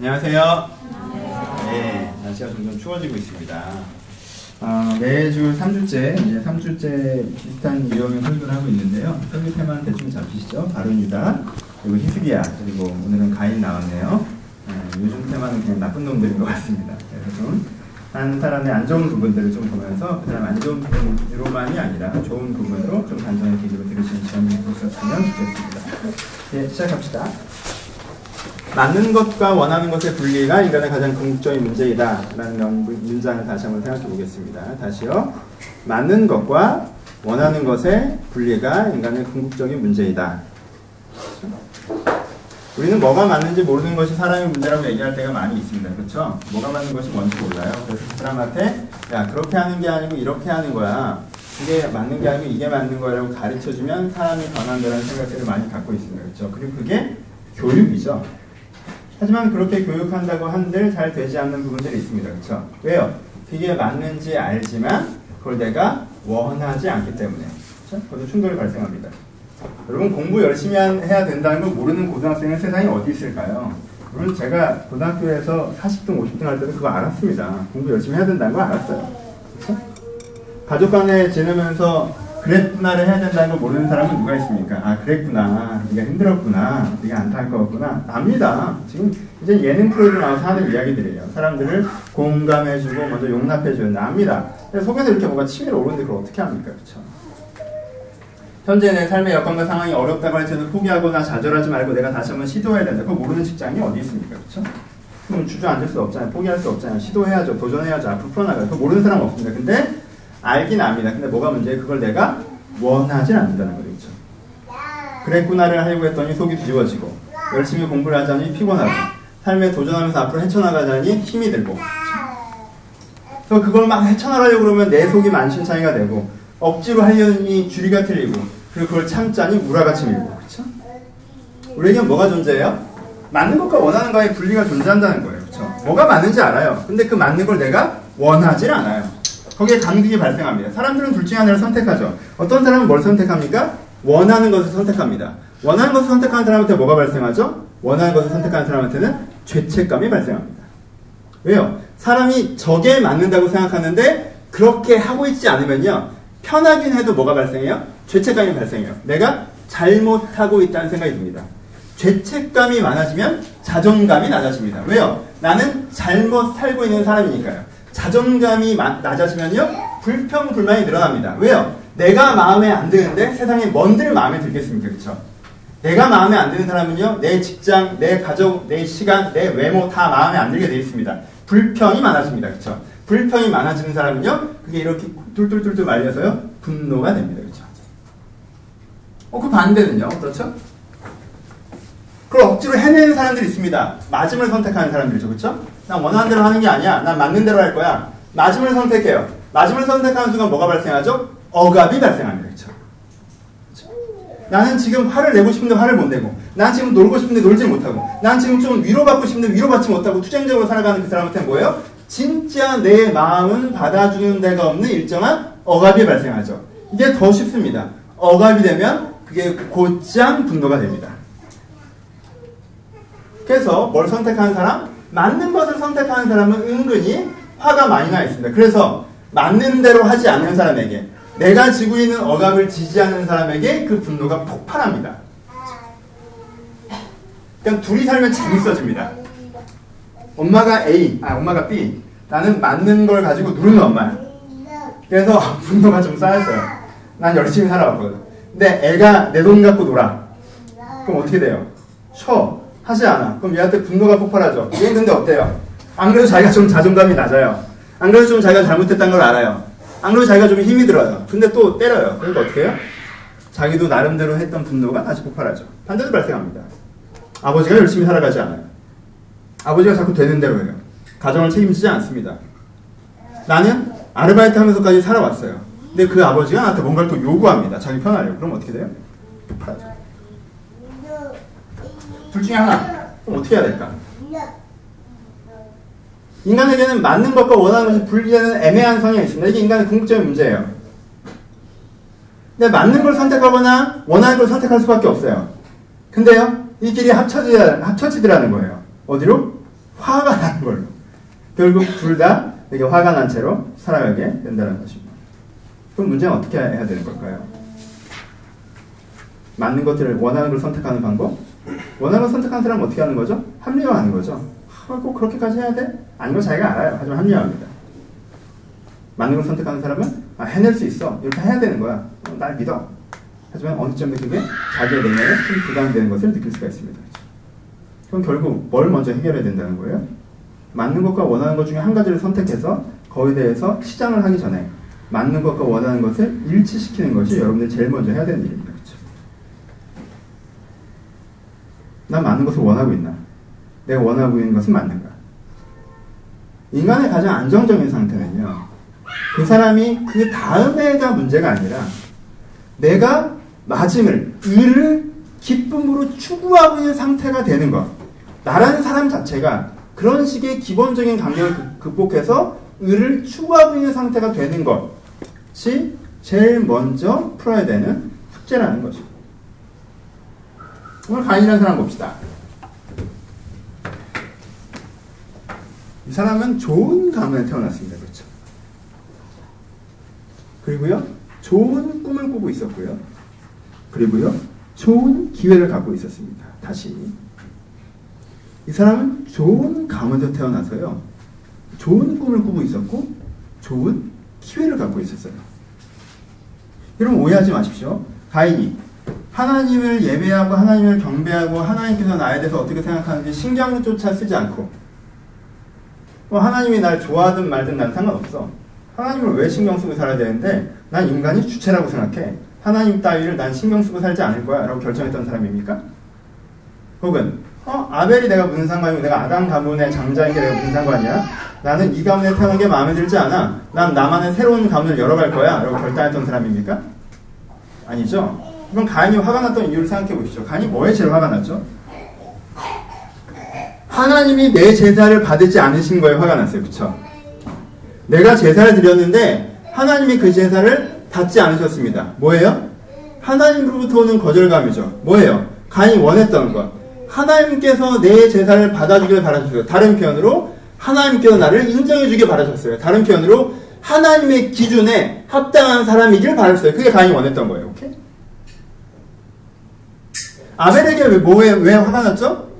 안녕하세요. 네, 날씨가 점점 추워지고 있습니다. 어, 매주 3주째, 이제 3주째 비슷한 유형의 설교를 하고 있는데요. 설교 테마는 대충 잡히시죠? 바른유다, 그리고 히스기야, 그리고 오늘은 가인 나왔네요. 어, 요즘 테마는 그냥 나쁜 놈들인 것 같습니다. 그래서 좀한 사람의 안 좋은 부분들을 좀 보면서 그 사람 안 좋은 부분으로만이 아니라 좋은 부분으로 좀 반전의 기술을 들으시는 시험이 있었으면 좋겠습니다. 네, 시작합시다. 맞는 것과 원하는 것의 분리가 인간의 가장 궁극적인 문제이다. 라는 문장을 다시 한번 생각해 보겠습니다. 다시요. 맞는 것과 원하는 것의 분리가 인간의 궁극적인 문제이다. 우리는 뭐가 맞는지 모르는 것이 사람의 문제라고 얘기할 때가 많이 있습니다. 그렇죠? 뭐가 맞는 것이 뭔지 몰라요. 그래서 그 사람한테 야 그렇게 하는 게 아니고 이렇게 하는 거야. 이게 맞는 게 아니고 이게 맞는 거라고 가르쳐주면 사람이 변한다는 생각들을 많이 갖고 있습니다. 그렇죠? 그리고 그게 교육이죠. 하지만 그렇게 교육한다고 한들 잘 되지 않는 부분들이 있습니다. 그렇죠? 왜요? 그게 맞는지 알지만 그걸 내가 원하지 않기 때문에 그렇죠? 거기서 충돌이 발생합니다. 여러분 공부 열심히 해야 된다는 걸 모르는 고등학생은 세상에 어디 있을까요? 물론 제가 고등학교에서 40등, 50등 할 때도 그거 알았습니다. 공부 열심히 해야 된다는 걸 알았어요. 그렇죠? 가족 간에 지내면서 그랬구나를 해야 된다는 걸 모르는 사람은 누가 있습니까? 아, 그랬구나. 네가 힘들었구나. 네가 안타까웠구나. 압니다. 지금 이제 예능 프로그램 나와서 하는 이야기들이에요. 사람들을 공감해주고 먼저 용납해주는 압니다. 속에서 이렇게 뭔가 치밀어 오르는데 그걸 어떻게 합니까? 그쵸? 현재 내 삶의 여건과 상황이 어렵다고 할 때는 포기하거나 좌절하지 말고 내가 다시 한번 시도해야 된다. 그거 모르는 직장이 어디 있습니까? 그쵸? 그럼 주저앉을 수 없잖아요. 포기할 수 없잖아요. 시도해야죠. 도전해야죠. 앞으로 풀어나가요. 그거 모르는 사람 없습니다. 근데 알긴 압니다. 근데 뭐가 문제예요? 그걸 내가 원하진 않는다는 거죠. 그랬구나를 하려고 했더니 속이 뒤집어지고 열심히 공부를 하자니 피곤하고 삶에 도전하면서 앞으로 헤쳐나가자니 힘이 들고 그래서 그걸 막 헤쳐나가려고 그러면 내 속이 만신창이가 되고 억지로 하려니 줄이가 틀리고 그리고 그걸 참자니 무라같이 밀고 그렇죠? 우리에겐 뭐가 존재해요? 맞는 것과 원하는 것의 분리가 존재한다는 거예요. 그렇죠? 뭐가 맞는지 알아요. 근데 그 맞는 걸 내가 원하지 않아요. 거기에 강등이 발생합니다. 사람들은 둘 중에 하나를 선택하죠. 어떤 사람은 뭘 선택합니까? 원하는 것을 선택합니다. 원하는 것을 선택하는 사람한테 뭐가 발생하죠? 원하는 것을 선택하는 사람한테는 죄책감이 발생합니다. 왜요? 사람이 저게 맞는다고 생각하는데 그렇게 하고 있지 않으면요. 편하긴 해도 뭐가 발생해요? 죄책감이 발생해요. 내가 잘못하고 있다는 생각이 듭니다. 죄책감이 많아지면 자존감이 낮아집니다. 왜요? 나는 잘못 살고 있는 사람이니까요. 자존감이 낮아지면요 불평 불만이 늘어납니다. 왜요? 내가 마음에 안 드는데 세상에 뭔들 마음에 들겠습니까? 그렇죠? 내가 마음에 안 드는 사람은요 내 직장, 내 가족, 내 시간, 내 외모 다 마음에 안 들게 돼 있습니다. 불평이 많아집니다. 그렇죠? 불평이 많아지는 사람은요 그게 이렇게 툴툴툴툴 말려서요 분노가 됩니다. 그렇죠? 어, 그 반대는요? 그렇죠? 그걸 억지로 해내는 사람들이 있습니다. 맞음을 선택하는 사람들이죠. 그렇죠? 난 원하는 대로 하는 게 아니야. 난 맞는 대로 할 거야. 맞음을 선택해요. 맞음을 선택하는 순간 뭐가 발생하죠? 억압이 발생합니다. 그렇죠? 나는 지금 화를 내고 싶은데 화를 못 내고 난 지금 놀고 싶은데 놀지 못하고 난 지금 좀 위로받고 싶은데 위로받지 못하고 투쟁적으로 살아가는 그 사람한테는 뭐예요? 진짜 내 마음은 받아주는 데가 없는 일정한 억압이 발생하죠. 이게 더 쉽습니다. 억압이 되면 그게 곧장 분노가 됩니다. 그래서 뭘 선택하는 사람? 맞는 것을 선택하는 사람은 은근히 화가 많이 나 있습니다. 그래서 맞는 대로 하지 않는 사람에게 내가 지고 있는 억압을 지지하는 사람에게 그 분노가 폭발합니다. 그냥 둘이 살면 재밌어집니다. 엄마가 A, 아 엄마가 B. 나는 맞는 걸 가지고 누르는 엄마야. 그래서 분노가 좀 쌓였어요. 난 열심히 살아왔거든. 근데 애가 내 돈 갖고 놀아. 그럼 어떻게 돼요? 쉬어. 하지 않아. 그럼 얘한테 분노가 폭발하죠. 얘는 근데 어때요? 안 그래도 자기가 좀 자존감이 낮아요. 안 그래도 좀 자기가 잘못했다는 걸 알아요. 안 그래도 자기가 좀 힘이 들어요. 근데 또 때려요. 그러니까 어떻게 해요? 자기도 나름대로 했던 분노가 다시 폭발하죠. 반대도 발생합니다. 아버지가 열심히 살아가지 않아요. 아버지가 자꾸 되는 대로 해요. 가정을 책임지지 않습니다. 나는 아르바이트 하면서까지 살아왔어요. 근데 그 아버지가 나한테 뭔가를 또 요구합니다. 자기 편하려고. 그럼 어떻게 돼요? 폭발하죠. 둘 중에 하나. 그럼 어떻게 해야 될까? 인간에게는 맞는 것과 원하는 것이 분리되는 애매한 성향이 있습니다. 이게 인간의 궁극적인 문제예요. 근데 맞는 걸 선택하거나 원하는 걸 선택할 수밖에 없어요. 근데요, 이 길이 합쳐지, 합쳐지더라는 거예요. 어디로? 화가 나는 걸로. 결국 둘다 되게 화가 난 채로 살아가게 된다는 것입니다. 그럼 문제는 어떻게 해야 되는 걸까요? 맞는 것들을 원하는 걸 선택하는 방법? 원하는 걸 선택하는 사람은 어떻게 하는 거죠? 합리화하는 거죠. 아, 꼭 그렇게까지 해야 돼? 아닌 걸 자기가 알아요. 하지만 합리화합니다. 걸 선택하는 사람은 아, 해낼 수 있어. 이렇게 해야 되는 거야. 어, 날 믿어. 하지만 어느 점에 그게 자기의 내면에 큰 부담이 되는 것을 느낄 수가 있습니다. 그럼 결국 뭘 먼저 해결해야 된다는 거예요? 맞는 것과 원하는 것 중에 한 가지를 선택해서 거기에 대해서 시장을 하기 전에 맞는 것과 원하는 것을 일치시키는 것이 여러분들 제일 먼저 해야 되는 일입니다. 그렇죠? 난 맞는 것을 원하고 있나? 내가 원하고 있는 것은 맞는가? 인간의 가장 안정적인 상태는요. 그 사람이 그 다음에가 문제가 아니라 내가 맞음을, 의를 기쁨으로 추구하고 있는 상태가 되는 것. 나라는 사람 자체가 그런 식의 기본적인 강령을 극복해서 의를 추구하고 있는 상태가 되는 것이 제일 먼저 풀어야 되는 숙제라는 거죠. 오늘 가인이라는 사람 봅시다. 이 사람은 좋은 가문에 태어났습니다. 그렇죠? 그리고요, 좋은 꿈을 꾸고 있었고요. 그리고요, 좋은 기회를 갖고 있었습니다. 다시. 이 사람은 좋은 가문에서 태어나서요, 좋은 꿈을 꾸고 있었고, 좋은 기회를 갖고 있었어요. 여러분 오해하지 마십시오. 가인이 하나님을 예배하고 하나님을 경배하고 하나님께서 나에 대해서 어떻게 생각하는지 신경조차 쓰지 않고 뭐 하나님이 날 좋아하든 말든 난 상관없어. 하나님을 왜 신경 쓰고 살아야 되는데 난 인간이 주체라고 생각해. 하나님 따위를 난 신경 쓰고 살지 않을 거야 라고 결정했던 사람입니까? 혹은 어 아벨이 내가 무슨 상관이고 내가 아담 가문의 장자인 게 내가 무슨 상관이야? 나는 이 가문에 태어난 게 마음에 들지 않아. 난 나만의 새로운 가문을 열어갈 거야 라고 결단했던 사람입니까? 아니죠. 그럼 가인이 화가 났던 이유를 생각해 보시죠. 가인이 뭐에 제일 화가 났죠? 하나님이 내 제사를 받지 않으신 거에 화가 났어요. 그쵸? 내가 제사를 드렸는데 하나님이 그 제사를 받지 않으셨습니다. 뭐예요? 하나님으로부터 오는 거절감이죠. 뭐예요? 가인이 원했던 것. 하나님께서 내 제사를 받아주길 바라셨어요. 다른 표현으로 하나님께서 나를 인정해주길 바라셨어요. 다른 표현으로 하나님의 기준에 합당한 사람이길 바랐어요. 그게 가인이 원했던 거예요. 오케이? 아벨에게 왜, 뭐에, 왜 화가 났죠?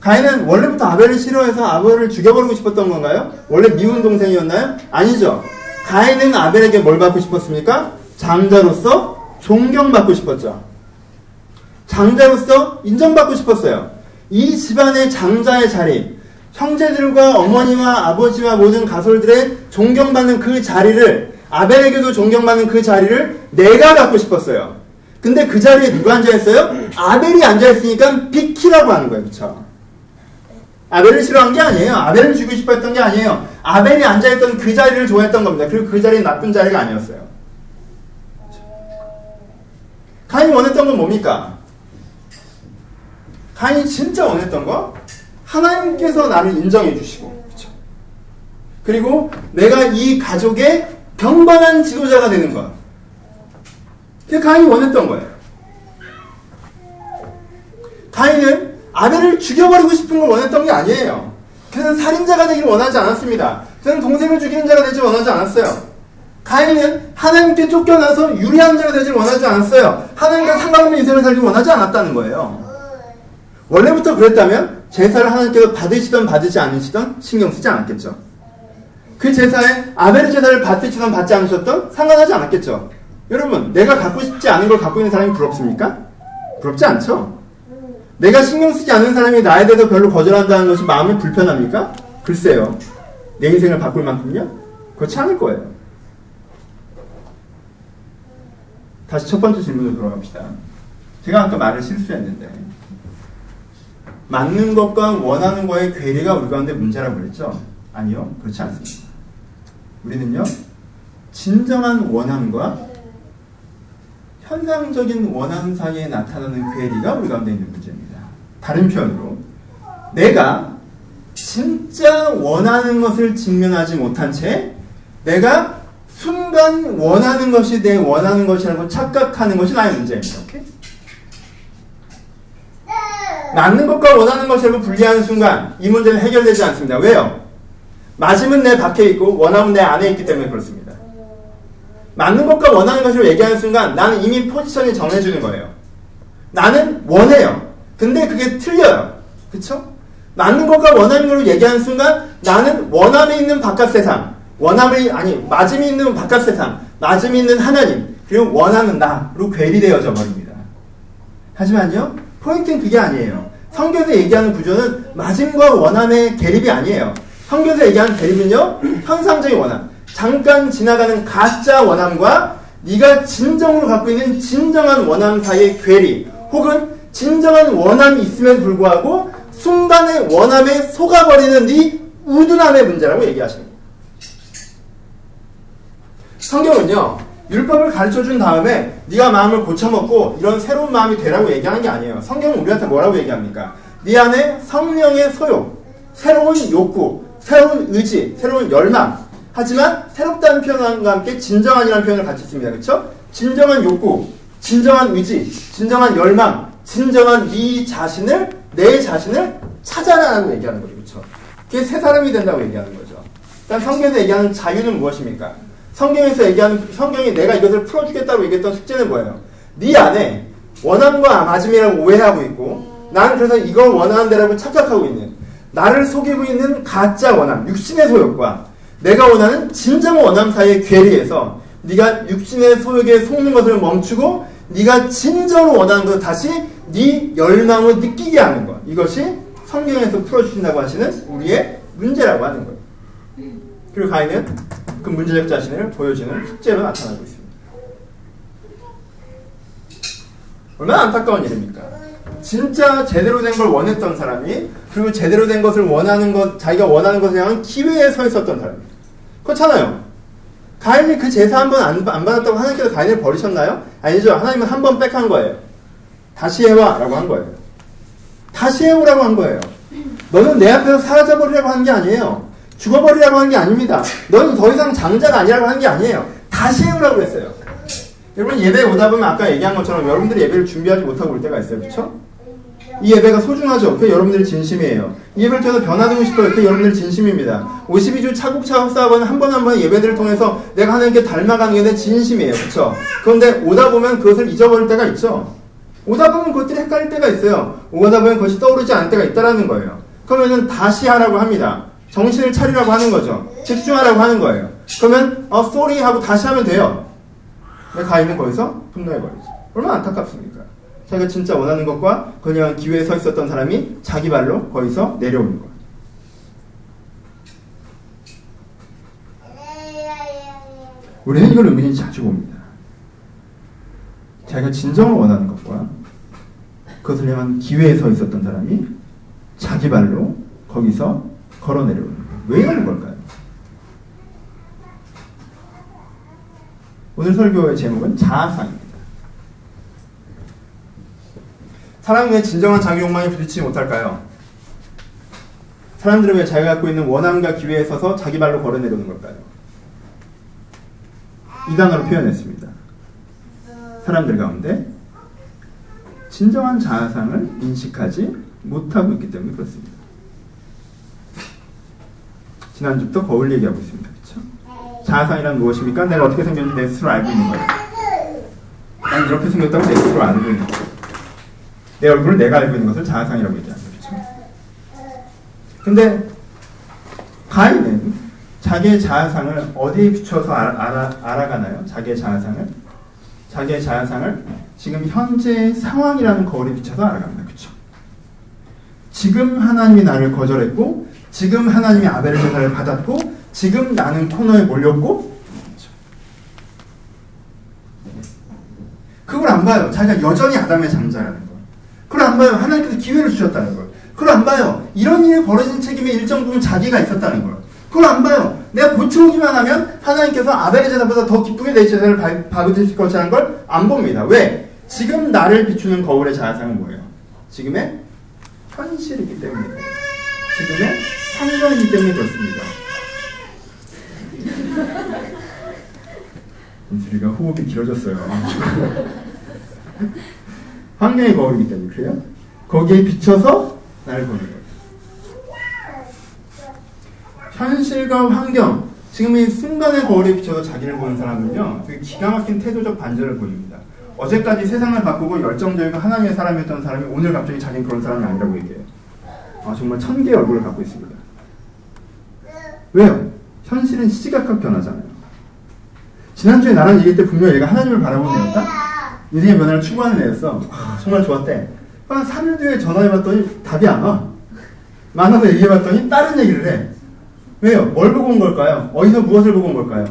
가인은 원래부터 아벨을 싫어해서 아벨을 죽여버리고 싶었던 건가요? 원래 미운 동생이었나요? 아니죠. 가인은 아벨에게 뭘 받고 싶었습니까? 장자로서 존경받고 싶었죠. 장자로서 인정받고 싶었어요. 이 집안의 장자의 자리, 형제들과 어머니와 아버지와 모든 가솔들의 존경받는 그 자리를 아벨에게도 존경받는 그 자리를 내가 갖고 싶었어요. 근데 그 자리에 누가 앉아있어요? 아벨이 앉아있으니까 비키라고 하는 거예요. 그쵸? 아벨을 싫어한 게 아니에요. 아벨을 주고 싶어 했던 게 아니에요. 아벨이 앉아있던 그 자리를 좋아했던 겁니다. 그리고 그 자리는 나쁜 자리가 아니었어요. 가인이 원했던 건 뭡니까? 가인이 진짜 원했던 거? 하나님께서 나를 인정해 주시고, 그쵸? 그리고 내가 이 가족의 평범한 지도자가 되는 것. 그게 가인이 원했던 거예요. 가인은 아벨을 죽여버리고 싶은 걸 원했던 게 아니에요. 그는 살인자가 되기를 원하지 않았습니다. 그는 동생을 죽이는 자가 되지 원하지 않았어요. 가인은 하나님께 쫓겨나서 유리한 자가 되지 원하지 않았어요. 하나님과 상관없는 인생을 살기 원하지 않았다는 거예요. 원래부터 그랬다면 제사를 하나님께서 받으시던 받으지 않으시던 신경 쓰지 않았겠죠. 그 제사에 아벨의 제사를 받으시던 받지 않으셨던 상관하지 않았겠죠. 여러분, 내가 갖고 싶지 않은 걸 갖고 있는 사람이 부럽습니까? 부럽지 않죠? 내가 신경 쓰지 않는 사람이 나에 대해서 별로 거절한다는 것이 마음이 불편합니까? 글쎄요. 내 인생을 바꿀 만큼요? 그렇지 않을 거예요. 다시 첫 번째 질문으로 돌아갑시다. 제가 아까 말을 실수했는데, 맞는 것과 원하는 거의 괴리가 우리 가운데 문제라고 그랬죠? 아니요. 그렇지 않습니다. 우리는요, 진정한 원함과 현상적인 원함 사이에 나타나는 괴리가 우리 가운데 있는 문제입니다. 다른 표현으로, 내가 진짜 원하는 것을 직면하지 못한 채, 내가 순간 원하는 것이 내 원하는 것이라고 착각하는 것이 나의 문제입니다. 오케이? 맞는 것과 원하는 것을 분리하는 순간 이 문제는 해결되지 않습니다. 왜요? 맞으면 내 밖에 있고 원하면 내 안에 있기 때문에 그렇습니다. 맞는 것과 원하는 것을 얘기하는 순간 나는 이미 포지션이 정해주는 거예요. 나는 원해요. 근데 그게 틀려요. 그쵸? 맞는 것과 원하는 것을 얘기하는 순간 나는 원함이 있는 바깥 세상, 원함이, 아니, 맞음이 있는 바깥 세상, 맞음이 있는 하나님, 그리고 원하는 나로 괴리되어져 버립니다. 하지만요, 포인트는 그게 아니에요. 성경에서 얘기하는 구조는 맞음과 원함의 대립이 아니에요. 성경에서 얘기하는 대립은요, 현상적인 원함. 잠깐 지나가는 가짜 원함과 네가 진정으로 갖고 있는 진정한 원함 사이의 괴리, 혹은 진정한 원함이 있음에도 불구하고 순간의 원함에 속아버리는 네 우둔함의 문제라고 얘기하십니다. 성경은요, 율법을 가르쳐 준 다음에 네가 마음을 고쳐먹고 이런 새로운 마음이 되라고 얘기하는 게 아니에요. 성경은 우리한테 뭐라고 얘기합니까? 네 안에 성령의 소욕, 새로운 욕구, 새로운 의지, 새로운 열망. 하지만 새롭다는 표현과 함께 진정한이라는 표현을 같이 씁니다. 그렇죠? 진정한 욕구, 진정한 의지, 진정한 열망, 진정한 네 자신을 내 자신을 찾아라라고 얘기하는 거죠. 그렇죠? 그게 새 사람이 된다고 얘기하는 거죠. 일단 성경에서 얘기하는 자유는 무엇입니까? 성경에서 얘기하는 성경이 내가 이것을 풀어주겠다고 얘기했던 숙제는 뭐예요? 네 안에 원함과 맞음이라고 오해하고 있고 나는 그래서 이걸 원하는 데라고 착각하고 있는 나를 속이고 있는 가짜 원함, 육신의 소욕과 내가 원하는 진정 원함 사이의 괴리에서 네가 육신의 소욕에 속는 것을 멈추고 네가 진정으로 원하는 것을 다시 네 열망을 느끼게 하는 것. 이것이 성경에서 풀어주신다고 하시는 우리의 문제라고 하는 거예요. 그리고 가인은 그 문제적 자신을 보여주는 숙제로 나타나고 있습니다. 얼마나 안타까운 일입니까? 진짜 제대로 된 걸 원했던 사람이 그리고 제대로 된 것을 원하는 것 자기가 원하는 것을 향한 기회에 서 있었던 사람이 그렇잖아요. 가인이 그 제사 한번안 받았다고 하나님께서 가인을 버리셨나요? 아니죠. 하나님은 한 번 빽한 거예요. 다시 해와 라고 한 거예요. 다시 해오라고 한 거예요. 너는 내 앞에서 사라져버리라고 한게 아니에요. 죽어버리라고 한게 아닙니다. 너는 더 이상 장자가 아니라고 한게 아니에요. 다시 해오라고 했어요. 여러분 예배 오다 보면 아까 얘기한 것처럼 여러분들이 예배를 준비하지 못하고 올 때가 있어요. 그렇죠? 이 예배가 소중하죠. 그게 여러분들이 진심이에요. 이 예배를 통해서 변화되고 싶어요. 그게 여러분들이 진심입니다. 52주 차곡차곡 쌓아가는 한 번 한 번 예배들을 통해서 내가 하나님께 닮아가는 게 내 진심이에요. 그렇죠? 그런데 오다 보면 그것을 잊어버릴 때가 있죠. 오다 보면 그것들이 헷갈릴 때가 있어요. 오다 보면 그것이 떠오르지 않을 때가 있다라는 거예요. 그러면은 다시 하라고 합니다. 정신을 차리라고 하는 거죠. 집중하라고 하는 거예요. 그러면 어 쏘리 하고 다시 하면 돼요. 가 있는 거기서 분노해버리죠. 얼마나 안타깝습니까? 자기가 진짜 원하는 것과 그냥 기회에 서 있었던 사람이 자기 발로 거기서 내려오는 것. 우리는 이걸 은근히 자주 봅니다. 자기가 진정을 원하는 것과 그것을 향한 기회에 서 있었던 사람이 자기 발로 거기서 걸어 내려오는 거예요. 왜 이러는 걸까요? 오늘 설교의 제목은 자아상입니다. 사람은 왜 진정한 자기 욕망에 부딪히지 못할까요? 사람들은 왜 자기가 갖고 있는 원함과 기회에 서서 자기 발로 걸어 내려오는 걸까요? 이 단어로 표현했습니다. 사람들 가운데 진정한 자아상을 인식하지 못하고 있기 때문에 그렇습니다. 지난주부터 거울 얘기하고 있습니다. 그렇죠? 자아상이란 무엇입니까? 내가 어떻게 생겼는지 내 스스로 알고 있는 거예요. 난 이렇게 생겼다고 내 스스로 있는 거예요. 내 얼굴을 내가 알고 있는 것을 자아상이라고 얘기하죠. 그렇죠? 근데 가인은 자기의 자아상을 어디에 비춰서 알아, 알아, 가나요 자기의 자아상을? 자기의 자아상을 지금 현재 상황이라는 거울에 비춰서 알아갑니다. 그렇죠? 지금 하나님이 나를 거절했고 지금 하나님이 아벨의 제사를 받았고 지금 나는 코너에 몰렸고? 그걸 안 봐요. 자기가 여전히 아담의 장자라는 걸. 그걸 안 봐요. 하나님께서 기회를 주셨다는 걸. 그걸 안 봐요. 이런 일이 벌어진 책임의 일정 부분 자기가 있었다는 걸. 그걸 안 봐요. 내가 고쳐오기만 하면 하나님께서 아벨의 제사보다 더 기쁘게 내 제사를 받으실 것이라는 걸 안 봅니다. 왜? 지금 나를 비추는 거울의 자아상은 뭐예요? 지금의 현실이기 때문입니다. 지금의 상황이기 때문에 그렇습니다. 인수리가 호흡이 길어졌어요. 환경의 거울이기 때문에 그래요? 거기에 비춰서 나를 보는 거예요. 현실과 환경, 지금 이 순간의 거울에 비춰서 자기를 보는 사람은요, 되게 기가 막힌 태도적 반전을 보입니다. 어제까지 세상을 바꾸고 열정적이고 하나님의 사람이었던 사람이 오늘 갑자기 자기는 그런 사람이 아니라고 얘기해요. 아, 정말 천 개의 얼굴을 갖고 있습니다. 왜요? 현실은 시시각각 변하잖아요. 지난주에 나랑 얘기할 때 분명 얘가 하나님을 바라보는 애였다? 인생의 변화를 추구하는 애였어. 아, 정말 좋았대. 한 3일 뒤에 전화해봤더니 답이 안 와. 만나서 얘기해봤더니 다른 얘기를 해. 왜요? 뭘 보고 온 걸까요? 어디서 무엇을 보고 온 걸까요?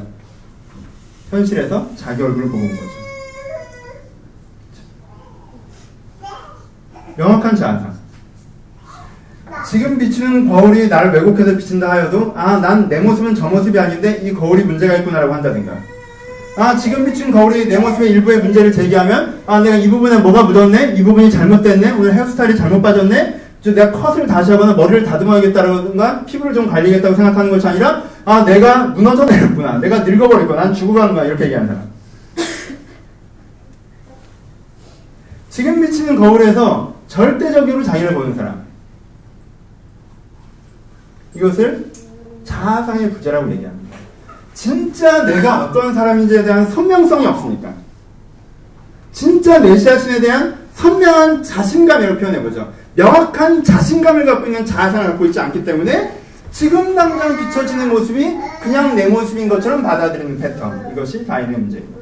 현실에서 자기 얼굴을 보고 온 거죠. 명확한 자아상. 지금 비추는 거울이 나를 왜곡해서 비친다 하여도 아, 난 내 모습은 저 모습이 아닌데 이 거울이 문제가 있구나라고 한다든가. 아, 지금 비춘 거울이 내 모습의 일부의 문제를 제기하면 아, 내가 이 부분에 뭐가 묻었네? 이 부분이 잘못됐네? 오늘 헤어스타일이 잘못 빠졌네? 내가 컷을 다시 하거나 머리를 다듬어야겠다라든가 피부를 좀 관리하겠다고 생각하는 것이 아니라 아, 내가 무너져 내렸구나. 내가 늙어버렸구나. 난 죽어가는 거야. 이렇게 사람. 지금 비치는 거울에서 절대적으로 자기를 보는 사람. 이것을 자아상의 부재라고 얘기합니다. 진짜 내가 어떤 사람인지에 대한 선명성이 없으니까. 진짜 내 자신에 대한 선명한 자신감이라고 표현해보죠. 명확한 자신감을 갖고 있는 자아상을 갖고 있지 않기 때문에 지금 당장 비춰지는 모습이 그냥 내 모습인 것처럼 받아들이는 패턴. 이것이 가인의 문제입니다.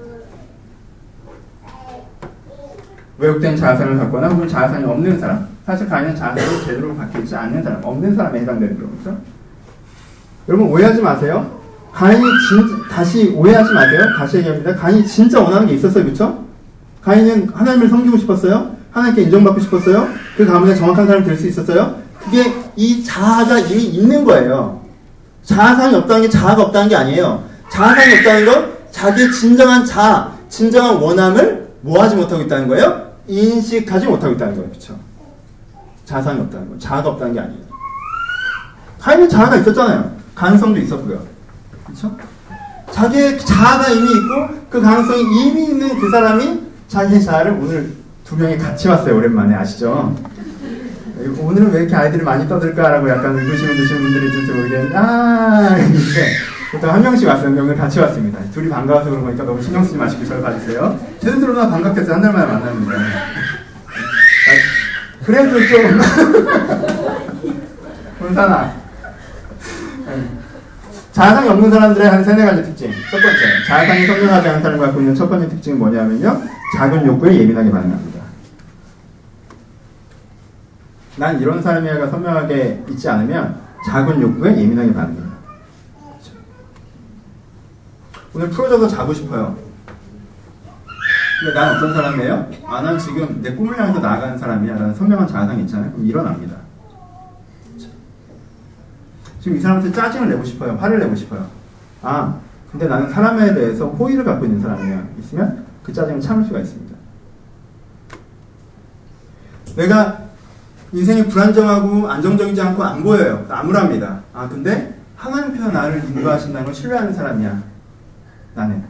왜곡된 자아상을 갖거나 혹은 자아상이 없는 사람. 사실 가인은 자아상이 제대로 있지 않는 사람, 없는 사람에 해당되는 거죠. 여러분 오해하지 마세요. 가인이 진 다시 오해하지 마세요. 다시 얘기합니다. 가인이 진짜 원하는 게 있었어요, 그렇죠? 가인은 하나님을 섬기고 싶었어요. 하나님께 인정받고 싶었어요. 그 가문에 정확한 사람이 될 수 있었어요. 그게 이 자아가 이미 있는 거예요. 자아상이 없다는 게 자아가 없다는 게 아니에요. 자아상이 없다는 건 자기의 진정한 자아, 진정한 원함을 뭐하지 못하고 있다는 거예요? 인식하지 못하고 있다는 거예요. 그렇죠? 자아상이 없다는 거. 자아가 없다는 게 아니에요. 가인은 자아가 있었잖아요. 가능성도 있었고요. 그렇죠? 자기의 자아가 이미 있고 그 가능성이 이미 있는 그 사람이 자기의 자아를 오늘 두 명이 같이 왔어요. 오랜만에 아시죠? 오늘은 왜 이렇게 아이들이 많이 떠들까라고 약간 의구심을 드시는 분들이 있을지 모르겠는데 아 보통 한 명씩 왔어요. 오늘 같이 왔습니다. 둘이 반가워서 그런 거니까 너무 신경 쓰지 마시고 저를 봐주세요. 제대로 나 반갑겠어요. 한달 만에 만났는데. 아, 그래도 좀 혼사나 자아상이 없는 사람들의 한 세네 가지 특징. 첫 번째, 자아상이 선명하지 않은 사람이 갖고 있는 첫 번째 특징은 뭐냐면요. 작은 욕구에 예민하게 반응합니다. 난 이런 사람이야가 선명하게 있지 않으면 작은 욕구에 예민하게. 그렇죠. 오늘 풀어져서 자고 싶어요. 근데 난 어떤 사람이에요? 아, 난 지금 내 꿈을 향해서 나아가는 사람이야. 라는 선명한 자아상이 있잖아요. 그럼 일어납니다. 지금 이 사람한테 짜증을 내고 싶어요. 화를 내고 싶어요. 아, 근데 나는 사람에 대해서 호의를 갖고 있는 사람이야. 있으면 그 짜증을 참을 수가 있습니다. 내가 인생이 불안정하고 안정적이지 않고 안 보여요. 암울합니다. 아, 근데 하나님께서 나를 인도하신다는 걸 신뢰하는 사람이야. 나는.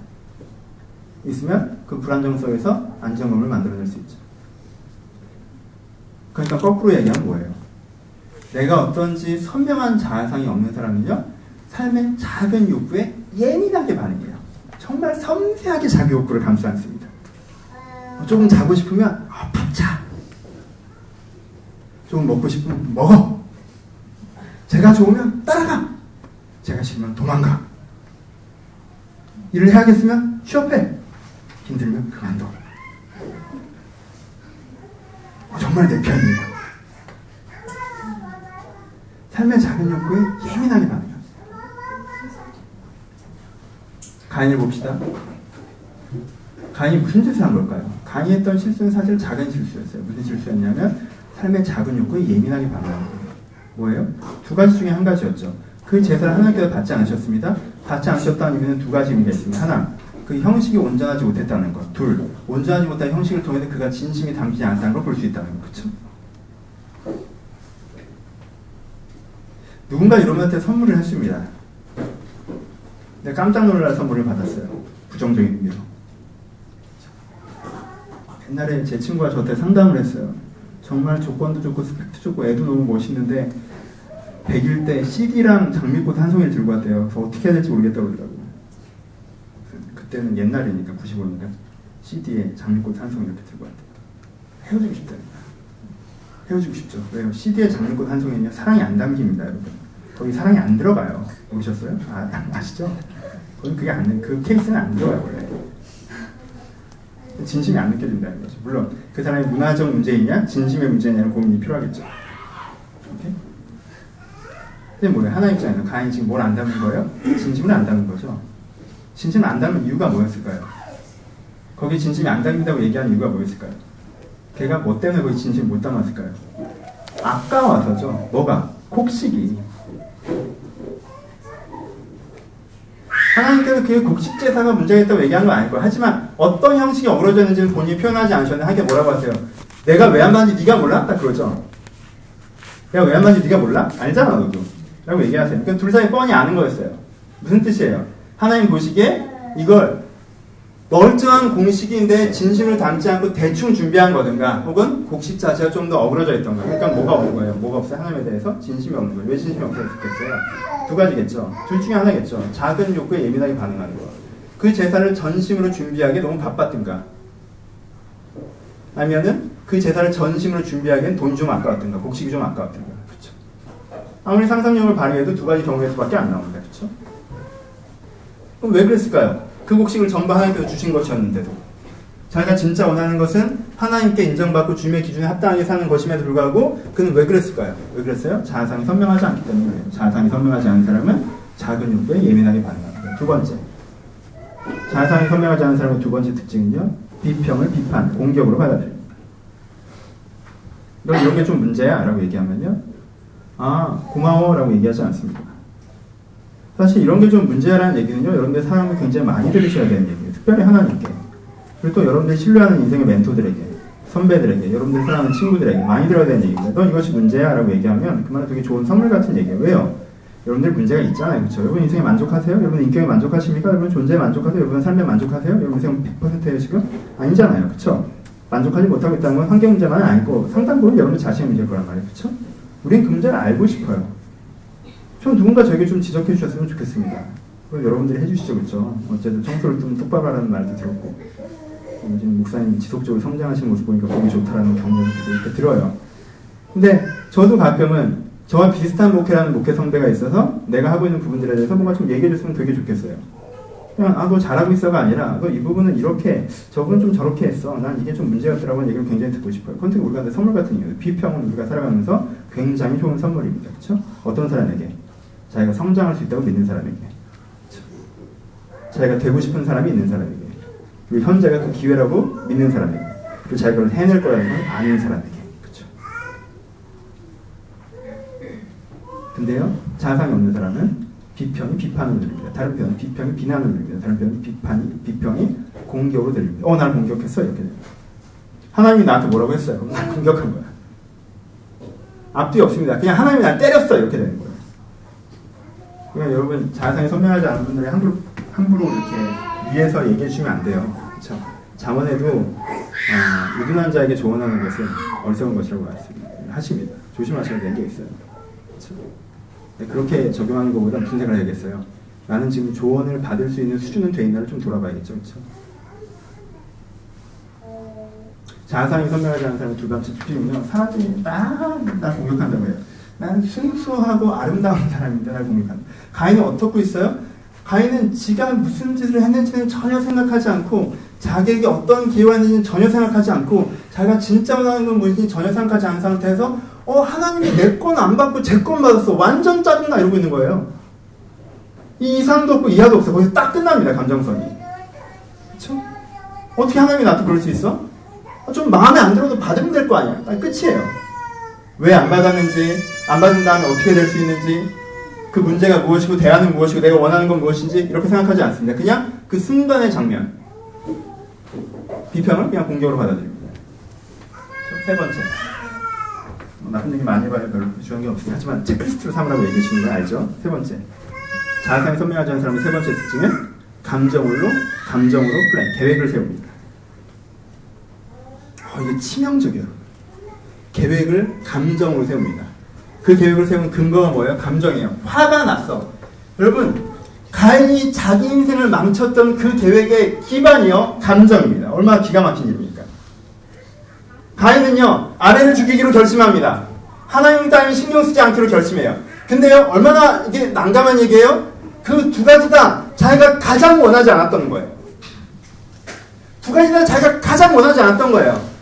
있으면 그 불안정 속에서 안정감을 만들어낼 수 있죠. 그러니까 거꾸로 얘기하면 뭐예요? 내가 어떤지 선명한 자아상이 없는 사람은요, 삶의 작은 욕구에 예민하게 반응해요. 정말 섬세하게 자기 욕구를 감싸 안습니다. 조금 자고 싶으면, 아, 푹 자. 조금 먹고 싶으면 먹어. 제가 좋으면 따라가. 제가 싫으면 도망가. 일을 해야겠으면 취업해. 힘들면 그만둬. 어, 정말 내 편이에요. 삶의 작은 욕구에 예민하게 반응합니다. 가인을 봅시다. 가인이 무슨 짓을 한 걸까요? 가인이 했던 실수는 사실 작은 실수였어요. 무슨 실수였냐면 삶의 작은 욕구에 예민하게 반응하는 거예요. 뭐예요? 두 가지 중에 한 가지였죠. 그 제사를 하나님께서 받지 않으셨습니다. 받지 않으셨다는 이유는 두 가지 의미가 있습니다. 하나, 그 형식이 온전하지 못했다는 것. 둘, 온전하지 못한 형식을 통해서 그가 진심이 담기지 않았다는 걸 볼 수 있다는 것. 그렇죠? 누군가 이놈한테 선물을 했습니다. 내가 깜짝 놀랄 선물을 받았어요. 부정적인 의미로. 옛날에 제 친구가 저한테 상담을 했어요. 정말 조건도 좋고 스펙도 좋고 애도 너무 멋있는데 100일 때 CD랑 장미꽃 한 송이를 들고 왔대요. 그래서 어떻게 해야 될지 모르겠다고 그러더라고요. 그때는 옛날이니까 95년에 CD에 장미꽃 한 송이 이렇게 들고 왔대요. 헤어지고 싶다니까. 헤어지고 싶죠. 왜요? CD에 장미꽃 한 송이는요 사랑이 안 담깁니다, 여러분. 거기 사랑이 안 들어가요. 보셨어요? 아, 아시죠? 거기 그게 안, 그 케이스는 안 들어가요, 원래. 진심이 안 느껴진다는 거죠. 물론 그 사람이 문화적 문제이냐, 진심의 문제냐는 고민이 필요하겠죠. 근데 뭐예요? 하나님 입장에서 가인이 지금 뭘안 담은 거예요? 진심을 안 담은 거죠. 진심을 안 담은 이유가 뭐였을까요? 거기 진심이 안 담긴다고 얘기하는 이유가 뭐였을까요? 걔가 뭐 때문에 거기 진심 못 담았을까요? 아까워서죠. 뭐가? 곡식이. 하나님께서 그 곡식 제사가 문제가 있다고 얘기한 건 거예요. 하지만 어떤 형식이 어우러졌는지는 본인이 표현하지 않으셨는데 하게 뭐라고 하세요? 내가 왜안 받는지 네가 몰라? 딱 그러죠. 내가 왜안 받는지 네가 몰라? 알잖아 너도. 라고 얘기하세요. 그러니까 둘 사이 뻔히 아는 거였어요. 무슨 뜻이에요? 하나님 보시기에 이걸 멀쩡한 공식인데 진심을 담지 않고 대충 준비한 거든가 혹은 곡식 자체가 좀 더 어그러져 있던가 그러니까 뭐가 없는 거예요? 뭐가 없어요? 하나님에 대해서 진심이 없는 거예요. 왜 진심이 없었겠어요? 두 가지겠죠. 둘 중에 하나겠죠. 작은 욕구에 예민하게 반응하는 거. 그 제사를 전심으로 준비하기 너무 바빴든가 아니면은 그 제사를 전심으로 준비하기엔 돈이 좀 아까웠든가 곡식이 좀 아까웠든가 그렇죠. 아무리 상상력을 발휘해도 두 가지 경우에서밖에 안 나옵니다. 그렇죠? 그럼 왜 그랬을까요? 그 곡식을 전부 하나님께서 주신 것이었는데도 자기가 진짜 원하는 것은 하나님께 인정받고 주님의 기준에 합당하게 사는 것임에도 불구하고 그는 왜 그랬을까요? 왜 그랬어요? 자아상이 선명하지 않기 때문에. 자아상이 선명하지 않은 사람은 작은 욕구에 예민하게 반응합니다. 두 번째 자아상이 선명하지 않은 사람의 두 번째 특징은요 비평을 비판, 공격으로 받아들입니다. 너 이런 게 좀 문제야 라고 얘기하면요 아 고마워 라고 얘기하지 않습니다. 사실 이런 게 좀 문제라는 얘기는요, 여러분들 사람을 굉장히 많이 들으셔야 되는 얘기예요. 특별히 하나님께. 그리고 또 여러분들 신뢰하는 인생의 멘토들에게, 선배들에게, 여러분들 사랑하는 친구들에게 많이 들어야 되는 얘기입니다. 넌 이것이 문제야 라고 얘기하면 그 말은 되게 좋은 선물 같은 얘기예요. 왜요? 여러분들 문제가 있잖아요. 그렇죠? 여러분 인생에 만족하세요? 여러분 인격에 만족하십니까? 여러분 존재에 만족하세요? 여러분 삶에 만족하세요? 여러분 인생 100%예요 지금? 아니잖아요. 그렇죠? 만족하지 못하고 있다는 건 환경 문제만은 아니고 상당 부분 여러분 자신의 문제일 거란 말이에요. 그렇죠? 우린 그 문제를 알고 싶어요. 좀 누군가 저에게 좀 지적해 주셨으면 좋겠습니다. 그럼 여러분들이 해주시죠, 그렇죠? 어쨌든 청소를 좀 똑바로 하라는 말도 들었고 지금 목사님 지속적으로 성장하시는 모습 보니까 보기 좋다라는 경력을 이렇게 들어요. 근데 저도 가끔은 저와 비슷한 목회라는 목회 선배가 있어서 내가 하고 있는 부분들에 대해서 뭔가 좀 얘기해 줬으면 되게 좋겠어요. 그냥 아 너 잘하고 있어가 아니라 너 이 부분은 이렇게 저건 좀 저렇게 했어. 난 이게 좀 문제였더라고는 얘기를 굉장히 듣고 싶어요. 컨택 우리가 선물 같은 이유 비평은 우리가 살아가면서 굉장히 좋은 선물입니다. 그렇죠? 어떤 사람에게 자기가 성장할 수 있다고 믿는 사람에게 자기가 되고 싶은 사람이 있는 사람에게 그리고 현재가 그 기회라고 믿는 사람에게 그리고 자기가 그걸 해낼 거라는 걸 아는 사람에게 그렇죠. 근데요 자상이 없는 사람은 비평이 비판으로 들립니다. 다른 편은 비평이 비난으로 들립니다. 다른 편은 비판이 비평이 공격으로 들립니다. 어, 날 공격했어 이렇게 됩니다. 하나님이 나한테 뭐라고 했어요? 날 공격한 거야. 앞뒤 없습니다. 그냥 하나님이 날 때렸어 이렇게 되는 거예요. 그러니까 여러분 자아상이 선명하지 않은 분들이 함부로 함부로 이렇게 위에서 얘기해 주시면 안 돼요. 그렇죠? 잠언에도 어, 유둔한 자에게 조언하는 것은 어리석은 것이라고 하십니다. 조심하셔야 되는 게 있어요. 그렇죠? 네, 그렇게 적용하는 것보다 무슨 생각을 해야겠어요? 나는 지금 조언을 받을 수 있는 수준은 돼 있나를 좀 돌아봐야겠죠. 그렇죠? 자아상이 선명하지 않은 사람의 두 번째 특징은요. 사람들이 막날 공격한다고 해요. 나는 순수하고 아름다운 날 공격한다. 가인은 어떻고 있어요? 가인은 지가 무슨 짓을 했는지는 전혀 생각하지 않고 자기에게 어떤 기회가 있는지는 전혀 생각하지 않고 자기가 진짜 원하는 건 무엇인지 전혀 생각하지 않은 상태에서 어 하나님이 내 건 안 받고 제 건 받았어 완전 짜증나 이러고 있는 거예요. 이 이상도 없고 이하도 없어 거기서 딱 끝납니다 감정선이. 그렇죠? 어떻게 하나님이 나한테 그럴 수 있어? 좀 마음에 안 들어도 받으면 될 거 아니야. 딱 끝이에요. 왜 안 받았는지 안 받은 다음에 어떻게 될 수 있는지 그 문제가 무엇이고 대안은 무엇이고 내가 원하는 건 무엇인지 이렇게 생각하지 않습니다. 그냥 그 순간의 장면 비평을 그냥 공격으로 받아들입니다. 세 번째 뭐 나쁜 얘기 많이 해봐야 별로 중요한 게 없으니 하지만 체크리스트로 삼으라고 얘기해 주는 거 알죠? 세 번째 자아상이 선명하지 않은 사람의 세 번째 특징은 감정으로 감정으로 플랜 계획을 세웁니다. 어, 이게 치명적이에요. 계획을 감정으로 세웁니다. 그 계획을 세운 근거가 뭐예요? 감정이에요. 화가 났어. 여러분, 가인이 자기 인생을 망쳤던 그 계획의 기반이요, 감정입니다. 얼마나 기가 막힌 일입니까? 가인은요, 아내를 죽이기로 결심합니다. 하나님 따위 신경 쓰지 않기로 결심해요. 근데요, 얼마나 이게 난감한 얘기예요? 그 두 가지 다 자기가 가장 원하지 않았던 거예요. 두 가지 다 자기가 가장 원하지 않았던 거예요.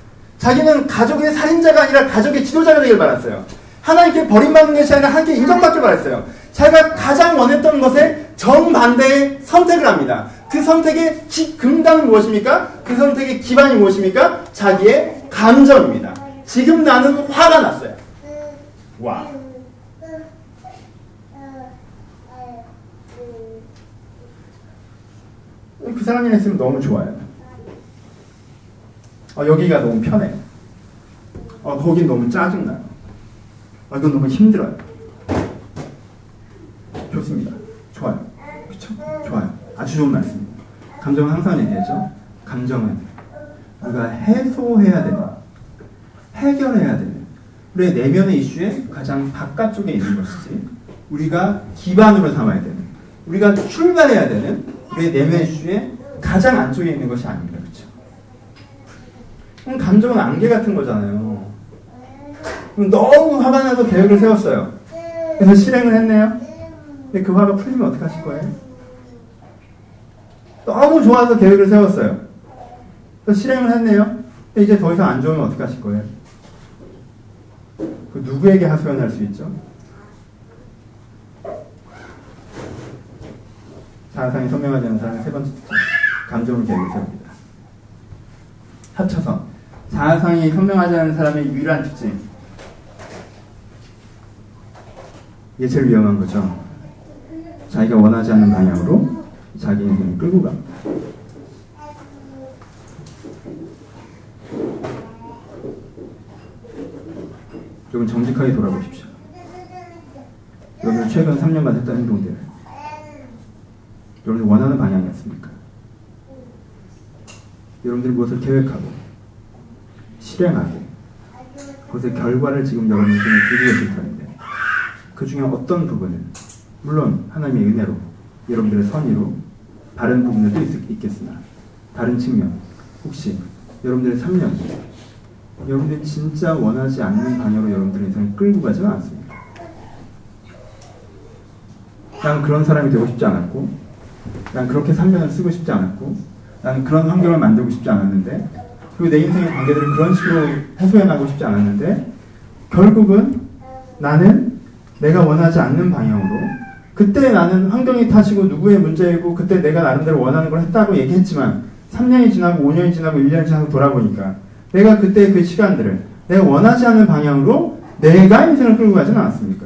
자기는 가족의 살인자가 아니라 가족의 지도자가 되길 바랐어요. 하나님께 버림받는 것이 아니라 하나님께 인정받길 바랐어요. 자기가 가장 원했던 것에 정반대의 선택을 합니다. 그 선택의 기, 근간은 무엇입니까? 그 선택의 기반이 무엇입니까? 자기의 감정입니다. 지금 나는 화가 났어요. 와. 그 사람이랑 있으면 너무 좋아요. 어, 여기가 너무 편해요. 어, 거긴 너무 짜증나요. 어, 이건 너무 힘들어요. 좋습니다. 좋아요. 그쵸? 좋아요. 아주 좋은 말씀입니다. 감정은 항상 얘기하죠. 감정은 우리가 해소해야 되는, 해결해야 되는, 우리의 내면의 이슈의 가장 바깥쪽에 있는 것이지, 우리가 기반으로 삼아야 되는, 우리가 출발해야 되는, 우리의 내면의 이슈의 가장 안쪽에 있는 것이 아닙니다. 그럼 감정은 안개 같은 거잖아요. 너무 화가 나서 계획을 세웠어요. 그래서 실행을 했네요. 근데 그 화가 풀리면 어떡하실 거예요? 너무 좋아서 계획을 세웠어요. 그래서 실행을 했네요. 이제 더 이상 안 좋으면 어떡하실 거예요? 그 누구에게 하소연할 수 있죠? 자상이 선명하지 않은 사람의 세 번째. 감정을 계획을 세웁니다. 합쳐서 자아상이 선명하지 않은 사람의 유일한 특징. 이게 제일 위험한 거죠. 자기가 원하지 않는 방향으로 자기 인생을 끌고 갑니다. 여러분 정직하게 돌아보십시오. 여러분 최근 3년간 했던 행동들 여러분들 원하는 방향이었습니까? 여러분들이 무엇을 계획하고 실행하고 그것의 결과를 지금 여러분 인생에 두고 계실 텐데. 그 중에 어떤 부분은? 물론 하나님의 은혜로 여러분들의 선의로 다른 부분들도 있, 겠으나 다른 측면 혹시 여러분들의 3년 여러분들이 진짜 원하지 않는 방향으로 여러분들의 인생을 끌고 가지는 않습니다. 난 그런 사람이 되고 싶지 않았고 난 그렇게 3년을 쓰고 싶지 않았고 난 그런 환경을 만들고 싶지 않았는데 그리고 내 인생의 관계들을 그런 식으로 해소해 나가고 싶지 않았는데 결국은 나는 내가 원하지 않는 방향으로 그때 나는 환경이 탓이고 누구의 문제이고 그때 내가 나름대로 원하는 걸 했다고 얘기했지만 3년이 지나고 5년이 지나고 1년이 지나고 돌아보니까 내가 그때 그 시간들을 내가 원하지 않는 방향으로 내가 인생을 끌고 가지는 않았습니까?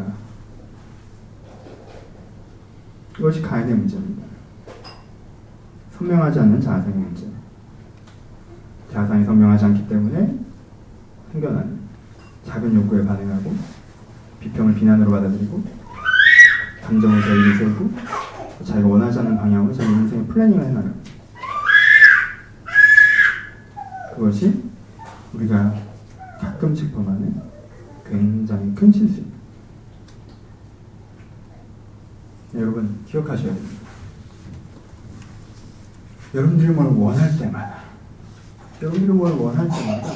이것이 가인의 문제입니다. 선명하지 않는 자아상의 문제. 자아상이 선명하지 않기 때문에 생겨나는 작은 욕구에 반응하고 비평을 비난으로 받아들이고 감정을 자기를 세우고 자기가 원하지 않는 방향으로 자기 인생의 플래닝을 해나갑니다. 그것이 우리가 가끔씩 범하는 굉장히 큰 실수입니다. 여러분 기억하셔야 됩니다. 여러분들이 뭘 원할 때마다 여러분들이 뭘 원할 때마다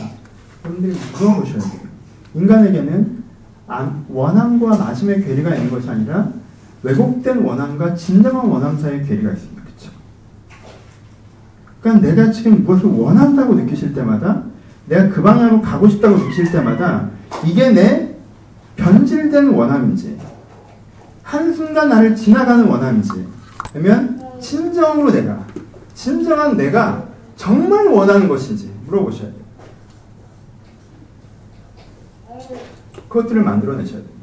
여러분들이 물어보셔야 돼요. 인간에게는 원함과 마침의 괴리가 있는 것이 아니라 왜곡된 원함과 진정한 원함 사이의 괴리가 있습니다. 그렇죠? 그러니까 내가 지금 무엇을 원한다고 느끼실 때마다 내가 그 방향으로 가고 싶다고 느끼실 때마다 이게 내 변질된 원함인지 한순간 나를 지나가는 원함인지 아니면 진정으로 내가 진정한 내가 정말 원하는 것인지 물어보셔야 돼요. 그것들을 만들어내셔야 됩니다.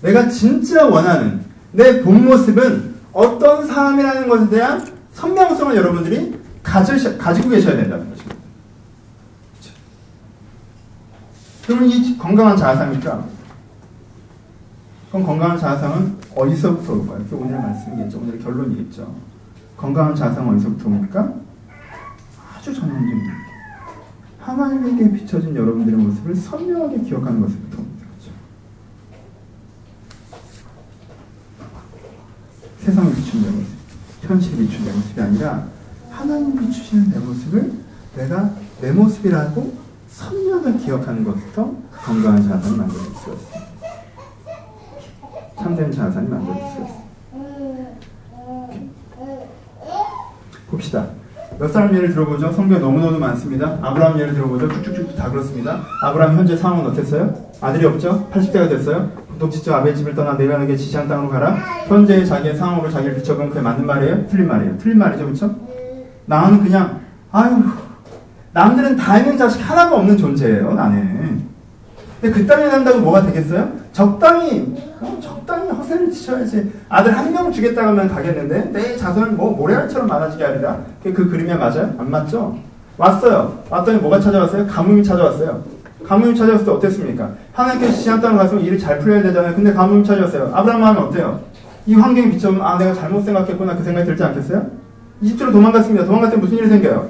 내가 진짜 원하는 내 본 모습은 어떤 사람이라는 것에 대한 선명성을 여러분들이 가져, 가지고 계셔야 된다는 것입니다. 그러면 이 건강한 자아상입니까? 그럼 건강한 자아상은 어디서부터 올까요? 그 오늘 말씀이겠죠. 오늘 결론이겠죠. 건강한 자아상은 어디서부터 옵니까? 아주 전형적입니다. 하나님에게 비춰진 여러분들의 모습을 선명하게 기억하는 것부터 그렇죠. 세상에 비춘 내 모습, 현실에 비춘 내 모습이 아니라 하나님 비추시는 내 모습을 내가 내 모습이라고 선명하게 기억하는 것부터 건강한 자산을 만들 수 있습니다. 참된 자산이 만들 수 있습니다. 봅시다. 몇 사람 예를 들어보죠? 성경 너무너무 많습니다. 아브라함 예를 들어보죠? 쭉쭉쭉 다 그렇습니다. 아브라함 현재 상황은 어땠어요? 아들이 없죠? 80대가 됐어요? 독지죠 아벨 집을 떠나 너에게 지시한 땅으로 가라. 현재 자기의 상황으로 자기를 비춰보면 그게 맞는 말이에요? 틀린 말이에요? 틀린 말이죠, 그렇죠? 나는 그냥 아유 남들은 다 있는 자식 하나가 없는 존재예요, 나는. 근데 그 땅에 산다고 뭐가 되겠어요? 적당히 어, 적 당히 허세를 치셔야지 아들 한 명 주겠다고 하면 가겠는데 내 자손을 뭐 모래알처럼 많아지게 하리라 그, 그 그림이 맞아요? 안 맞죠? 왔어요 왔더니 뭐가 찾아왔어요? 가뭄이 찾아왔어요 가뭄이 찾아왔을 때 어땠습니까? 하나님께서 지시한 땅을 갔으면 일이 잘 풀려야 되잖아요 근데 가뭄이 찾아왔어요 아브라함 마음이 어때요? 이 환경에 비춰보면 아 내가 잘못 생각했구나 그 생각이 들지 않겠어요? 이집트로 도망갔습니다 도망갔을 때 무슨 일이 생겨요?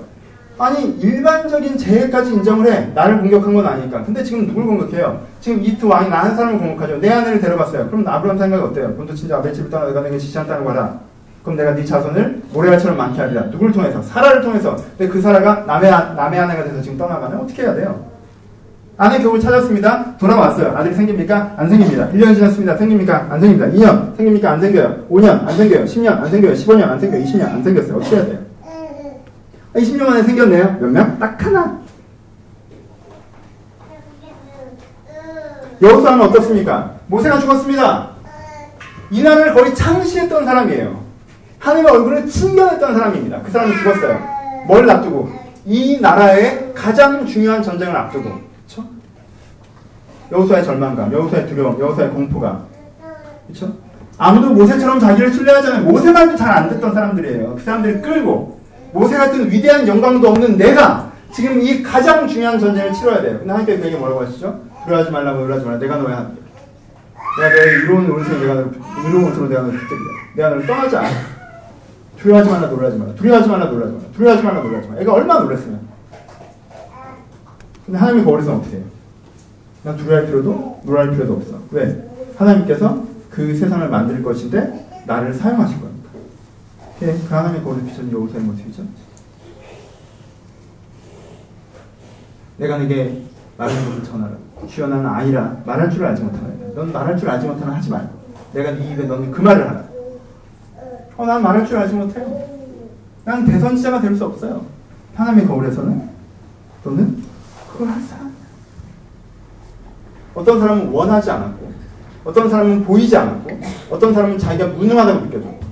아니 일반적인 재해까지 인정을 해. 나를 공격한 건 아니니까. 근데 지금 누굴 공격해요? 지금 이트 왕이 나는 사람을 공격하죠. 내 아내를 데려갔어요. 그럼 아브라함 생각이 어때요? 본토 친자 아벨 집을 떠나 내가 내게 지시한 땅을 가라 그럼 내가 네 자손을 모래알처럼 많게 하리라. 누굴 통해서? 사라를 통해서. 근데 그 사라가 남의, 남의 아내가 돼서 지금 떠나가면 어떻게 해야 돼요? 아내 겨우 찾았습니다. 돌아왔어요. 아들이 생깁니까? 안 생깁니다. 1년 지났습니다. 생깁니까? 안 생깁니다. 2년. 생깁니까? 안 생겨요. 5년. 안 생겨요. 10년. 안 생겨요. 15년. 안 생겨요. 20년. 안 생겼어요. 어떻게 해야 돼요? 20년 만에 생겼네요. 몇 명? 딱 하나. 여호수아는 어떻습니까? 모세가 죽었습니다. 이 나라를 거의 창시했던 사람이에요. 하나님의 얼굴을 침견했던 사람입니다. 그 사람이 죽었어요. 뭘 앞두고? 이 나라의 가장 중요한 전쟁을 앞두고. 그렇죠? 여호수아의 절망감, 여호수아의 두려움, 여호수아의 공포가. 그렇죠? 아무도 모세처럼 자기를 신뢰하잖아요. 모세 말도 잘안 듣던 사람들이에요. 그 사람들이 끌고 모세 같은 위대한 영광도 없는 내가 지금 이 가장 중요한 전쟁을 치러야 돼요. 근데 하나님께서 그에게 뭐라고 하시죠? 두려워하지 말라고 두려워하지 말라. 내가 너의 함께. 내가 너의 이로운 오른손 내가 너를 이로운 오른손으로 내가 너를 붙들리라. 내가 너를 떠나지 않아. 두려워하지 말라 놀라지 말라. 두려워하지 말라 놀라지 말라. 두려워하지 말라 놀라지 말라. 애가 얼마나 놀랐으면. 근데 하나님이 거기서 어떻게 해요? 난 두려워할 필요도 놀랄 필요도 없어. 왜? 하나님께서 그 세상을 만들 것인데 나를 사용하실 거야. 예, 그 하나님의 거울을 비춰준 여호수아의 모습이죠. 내가 내게 말하는 것을 전하라. 나는 아이라 말할 줄 알지 못하나이다. 넌 말할 줄 알지 못하나 하지 말고 내가 네 입에 너는 그 말을 하라. 어, 난 말할 줄 알지 못해요. 난 대선지자가 될 수 없어요. 하나님의 거울에서는 너는 그걸 할 사람. 어떤 사람은 원하지 않았고, 어떤 사람은 보이지 않았고, 어떤 사람은 자기가 무능하다고 느껴졌고,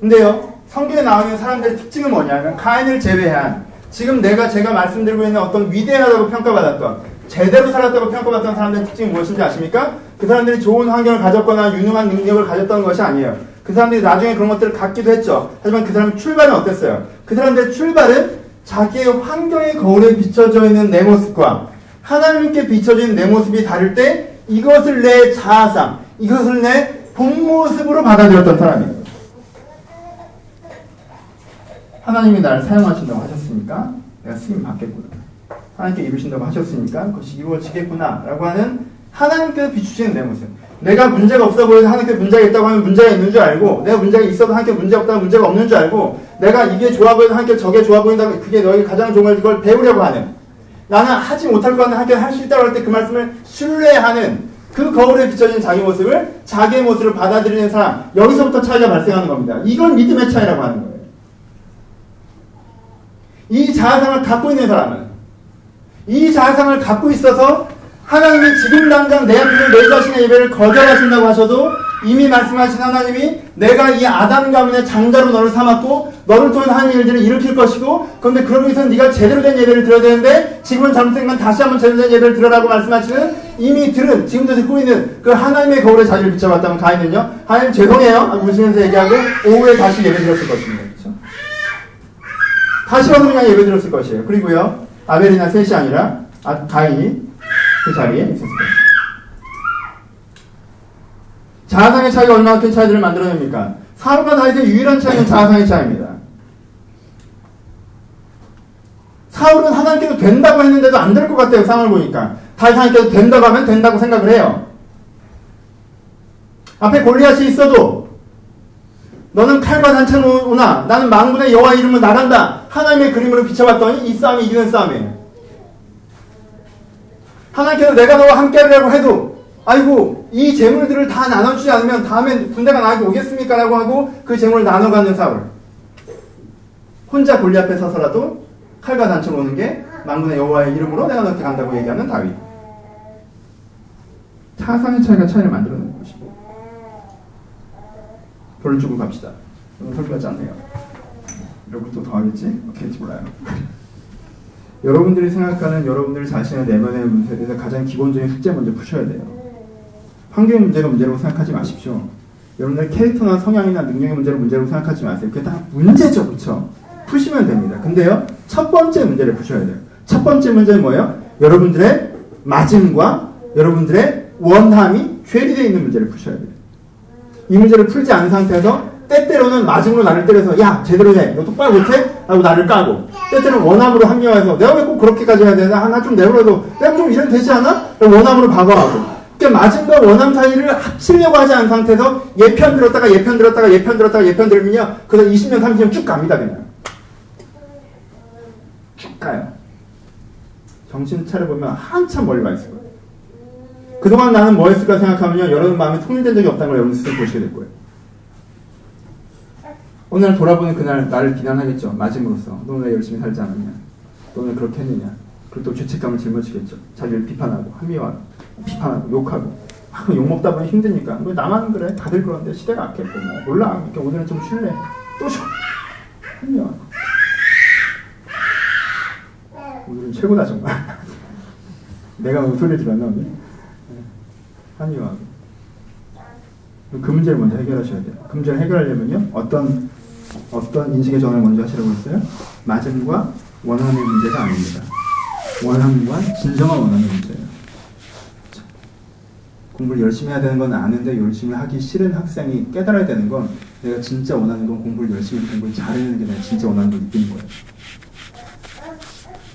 근데요, 성경에 나와 있는 사람들의 특징은 뭐냐면 가인을 제외한 지금 내가 제가 말씀드리고 있는 어떤 위대하다고 평가받았던 제대로 살았다고 평가받던 사람들의 특징이 무엇인지 아십니까? 그 사람들이 좋은 환경을 가졌거나 유능한 능력을 가졌던 것이 아니에요. 그 사람들이 나중에 그런 것들을 갖기도 했죠. 하지만 그 사람의 출발은 어땠어요? 그 사람들의 출발은 자기의 환경의 거울에 비춰져 있는 내 모습과 하나님께 있는 내 모습이 다를 때 이것을 내 자아상, 이것을 내 본 모습으로 받아들였던 사람이에요. 하나님이 나를 사용하신다고 하셨으니까 내가 쓰임 받겠구나. 하나님께 이루신다고 하셨으니까 그것이 이루어지겠구나. 라고 하는 하나님께서 비추시는 내 모습. 내가 문제가 없어 보여서 하나님께 문제가 있다고 하면 문제가 있는 줄 알고, 내가 문제가 있어도 하나님께 문제가 없다면 문제가 없는 줄 알고, 내가 이게 좋아 보여서 하나님께 저게 좋아 보인다고 그게 너에게 가장 좋은 걸 그걸 배우려고 하는. 나는 하지 못할 것 같은데 하나님께 할 수 있다고 할 때 그 말씀을 신뢰하는 그 거울에 비춰진 자기 모습을 자기의 모습을 받아들이는 사람. 여기서부터 차이가 발생하는 겁니다. 이걸 믿음의 차이라고 하는 거예요. 이 자아상을 갖고 있는 사람은 이 자아상을 갖고 있어서 하나님이 지금 당장 내 앞에서 내 자신의 예배를 거절하신다고 하셔도 이미 말씀하신 하나님이 내가 이 아담 가문의 장자로 너를 삼았고 너를 통해 하나님의 일들을 일으킬 것이고 그런데 그러기 위해서는 네가 제대로 된 예배를 드려야 되는데 지금은 잘못된 건 다시 한번 제대로 된 예배를 드려라고 말씀하시는 이미 들은 지금도 듣고 있는 그 하나님의 거울에 자리를 비춰봤다면 가인은요. 하나님 죄송해요. 웃으면서 얘기하고 오후에 다시 예배 드렸을 것입니다 다시 와서 그냥 예배 드렸을 것이에요. 그리고요, 아벨이나 셋이 아니라 아, 가인이 그 자리에 있었을 것입니다. 자아상의 차이가 얼마나 큰 차이들을 만들어냅니까? 사울과 다윗의 유일한 차이는 자아상의 차이입니다. 사울은 하나님께서 된다고 했는데도 안 될 것 같아요. 상황을 보니까. 다시 하나님께서 된다고 하면 된다고 생각을 해요. 앞에 골리앗이 있어도 너는 칼과 단차로 오나 나는 망군의 여호와 이름으로 나간다. 하나님의 그림으로 비춰봤더니 이 싸움이 이기는 싸움이에요. 하나님께서 내가 너와 함께하려고 해도 아이고 이 재물들을 다 나눠주지 않으면 다음에 군대가 나에게 오겠습니까? 라고 하고 그 재물을 나눠가는 사울. 혼자 골리 앞에 서서라도 칼과 단추로 오는 게 망군의 여호와의 이름으로 내가 너한테 간다고 얘기하는 다윗. 차상의 차이가 차이를 만들어내는 것이고. 별을 주고 갑시다. 너무 설교가 짧네요. 이러고 또 더 하겠지? 어떻게 몰라요. 여러분들이 생각하는 여러분들 자신의 내면의 문제에 대해서 가장 기본적인 숙제 먼저 푸셔야 돼요. 환경 문제가 문제라고 생각하지 마십시오. 여러분들 캐릭터나 성향이나 능력의 문제를 문제라고 생각하지 마세요. 그게 다 문제죠, 그렇죠? 푸시면 됩니다. 근데요, 첫 번째 문제를 푸셔야 돼요. 첫 번째 문제는 뭐예요? 여러분들의 맞음과 여러분들의 원함이 괴리되어 있는 문제를 푸셔야 돼요. 이 문제를 풀지 않은 상태에서 때때로는 맞음으로 나를 때려서 야 제대로 해, 너 똑바로 못해? 라고 나를 까고 때때로는 원함으로 합리화해서 내가 왜 꼭 그렇게까지 해야 되나? 하나 좀 내버려도 내가 좀 이래도 되지 않아? 원함으로 박아하고 그러니까 맞음과 원함 사이를 합치려고 하지 않은 상태에서 예편 들었다가 예편 들었다가 예편 들었다가 예편 들면요 그래서 20년 30년 쭉 갑니다 그냥 쭉 가요 정신 차려보면 한참 멀리 가 있을 거예요 그동안 나는 뭐 했을까 생각하면요 여러분 마음이 통일된 적이 없다는 걸 여러분 스스로 보시게 될 거예요 오늘 돌아보는 그날 나를 비난하겠죠. 맞음으로써. 너왜 열심히 살지 않았냐. 너는 그렇게 했느냐. 그리고 또 죄책감을 짊어지겠죠. 자기를 비판하고 합리화하고 비판하고 욕하고 아, 욕먹다 보니 힘드니까. 왜 나만 그래? 다들 그런데 시대가 악했고 뭐 몰라. 그러니까 오늘은 좀 쉴래. 또 쉬어. 합리화. 오늘은 최고다 정말. 내가 무슨 소리 들었나 오늘? 합리화하고. 그 문제를 먼저 해결하셔야 돼요. 그 문제를 해결하려면요. 어떤 어떤 인식의 전환을 먼저 하시라고 했어요? 맞음과 원함의 문제가 아닙니다. 원함과 진정한 원함의 문제예요. 공부를 열심히 해야 되는 건 아는데 열심히 하기 싫은 학생이 깨달아야 되는 건 내가 진짜 원하는 건 공부를 열심히 공부를 잘하는 게 내가 진짜 원하는 걸 느끼는 거예요.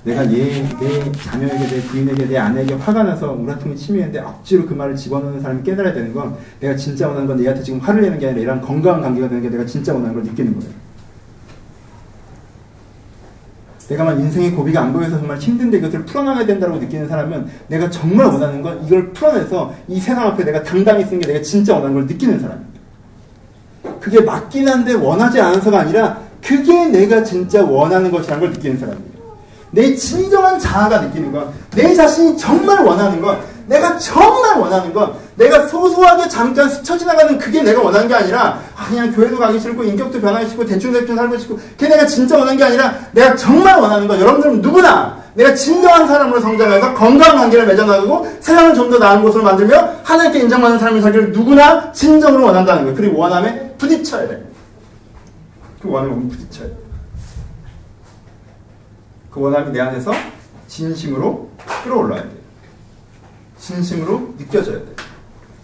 내가 얘, 내 자녀에게, 내 부인에게, 내 아내에게 화가 나서 우라통이 치미는데 억지로 그 말을 집어넣는 사람이 깨달아야 되는 건 내가 진짜 원하는 건 얘한테 지금 화를 내는 게 아니라 얘랑 건강한 관계가 되는 게 내가 진짜 원하는 걸 느끼는 거예요. 내가 막 인생의 고비가 안 보여서 정말 힘든데 이것을 풀어나가야 된다고 느끼는 사람은 내가 정말 원하는 건 이걸 풀어내서 이 세상 앞에 내가 당당히 쓰는 게 내가 진짜 원하는 걸 느끼는 사람입니다. 그게 맞긴 한데 원하지 않아서가 아니라 그게 내가 진짜 원하는 것이라는 걸 느끼는 사람입니다. 내 진정한 자아가 느끼는 건, 내 자신이 정말 원하는 건, 내가 정말 원하는 건, 내가 소소하게 잠깐 스쳐 지나가는 그게 내가 원하는 게 아니라, 아, 그냥 교회도 가기 싫고, 인격도 변하기 싫고, 대충대충 살고 싶고, 그게 내가 진짜 원하는 게 아니라, 내가 정말 원하는 건, 여러분들은 누구나, 내가 진정한 사람으로 성장해서 건강한 관계를 맺어나가고, 세상을 좀 더 나은 곳으로 만들며, 하나님께 인정받는 삶을 살기를 누구나 진정으로 원한다는 거예요. 그리고 원함에 부딪혀야 돼요. 그 원함에 부딪혀야 돼요. 그 원함이 내 안에서 진심으로 끌어올라야 돼요. 진심으로 느껴져야 돼요.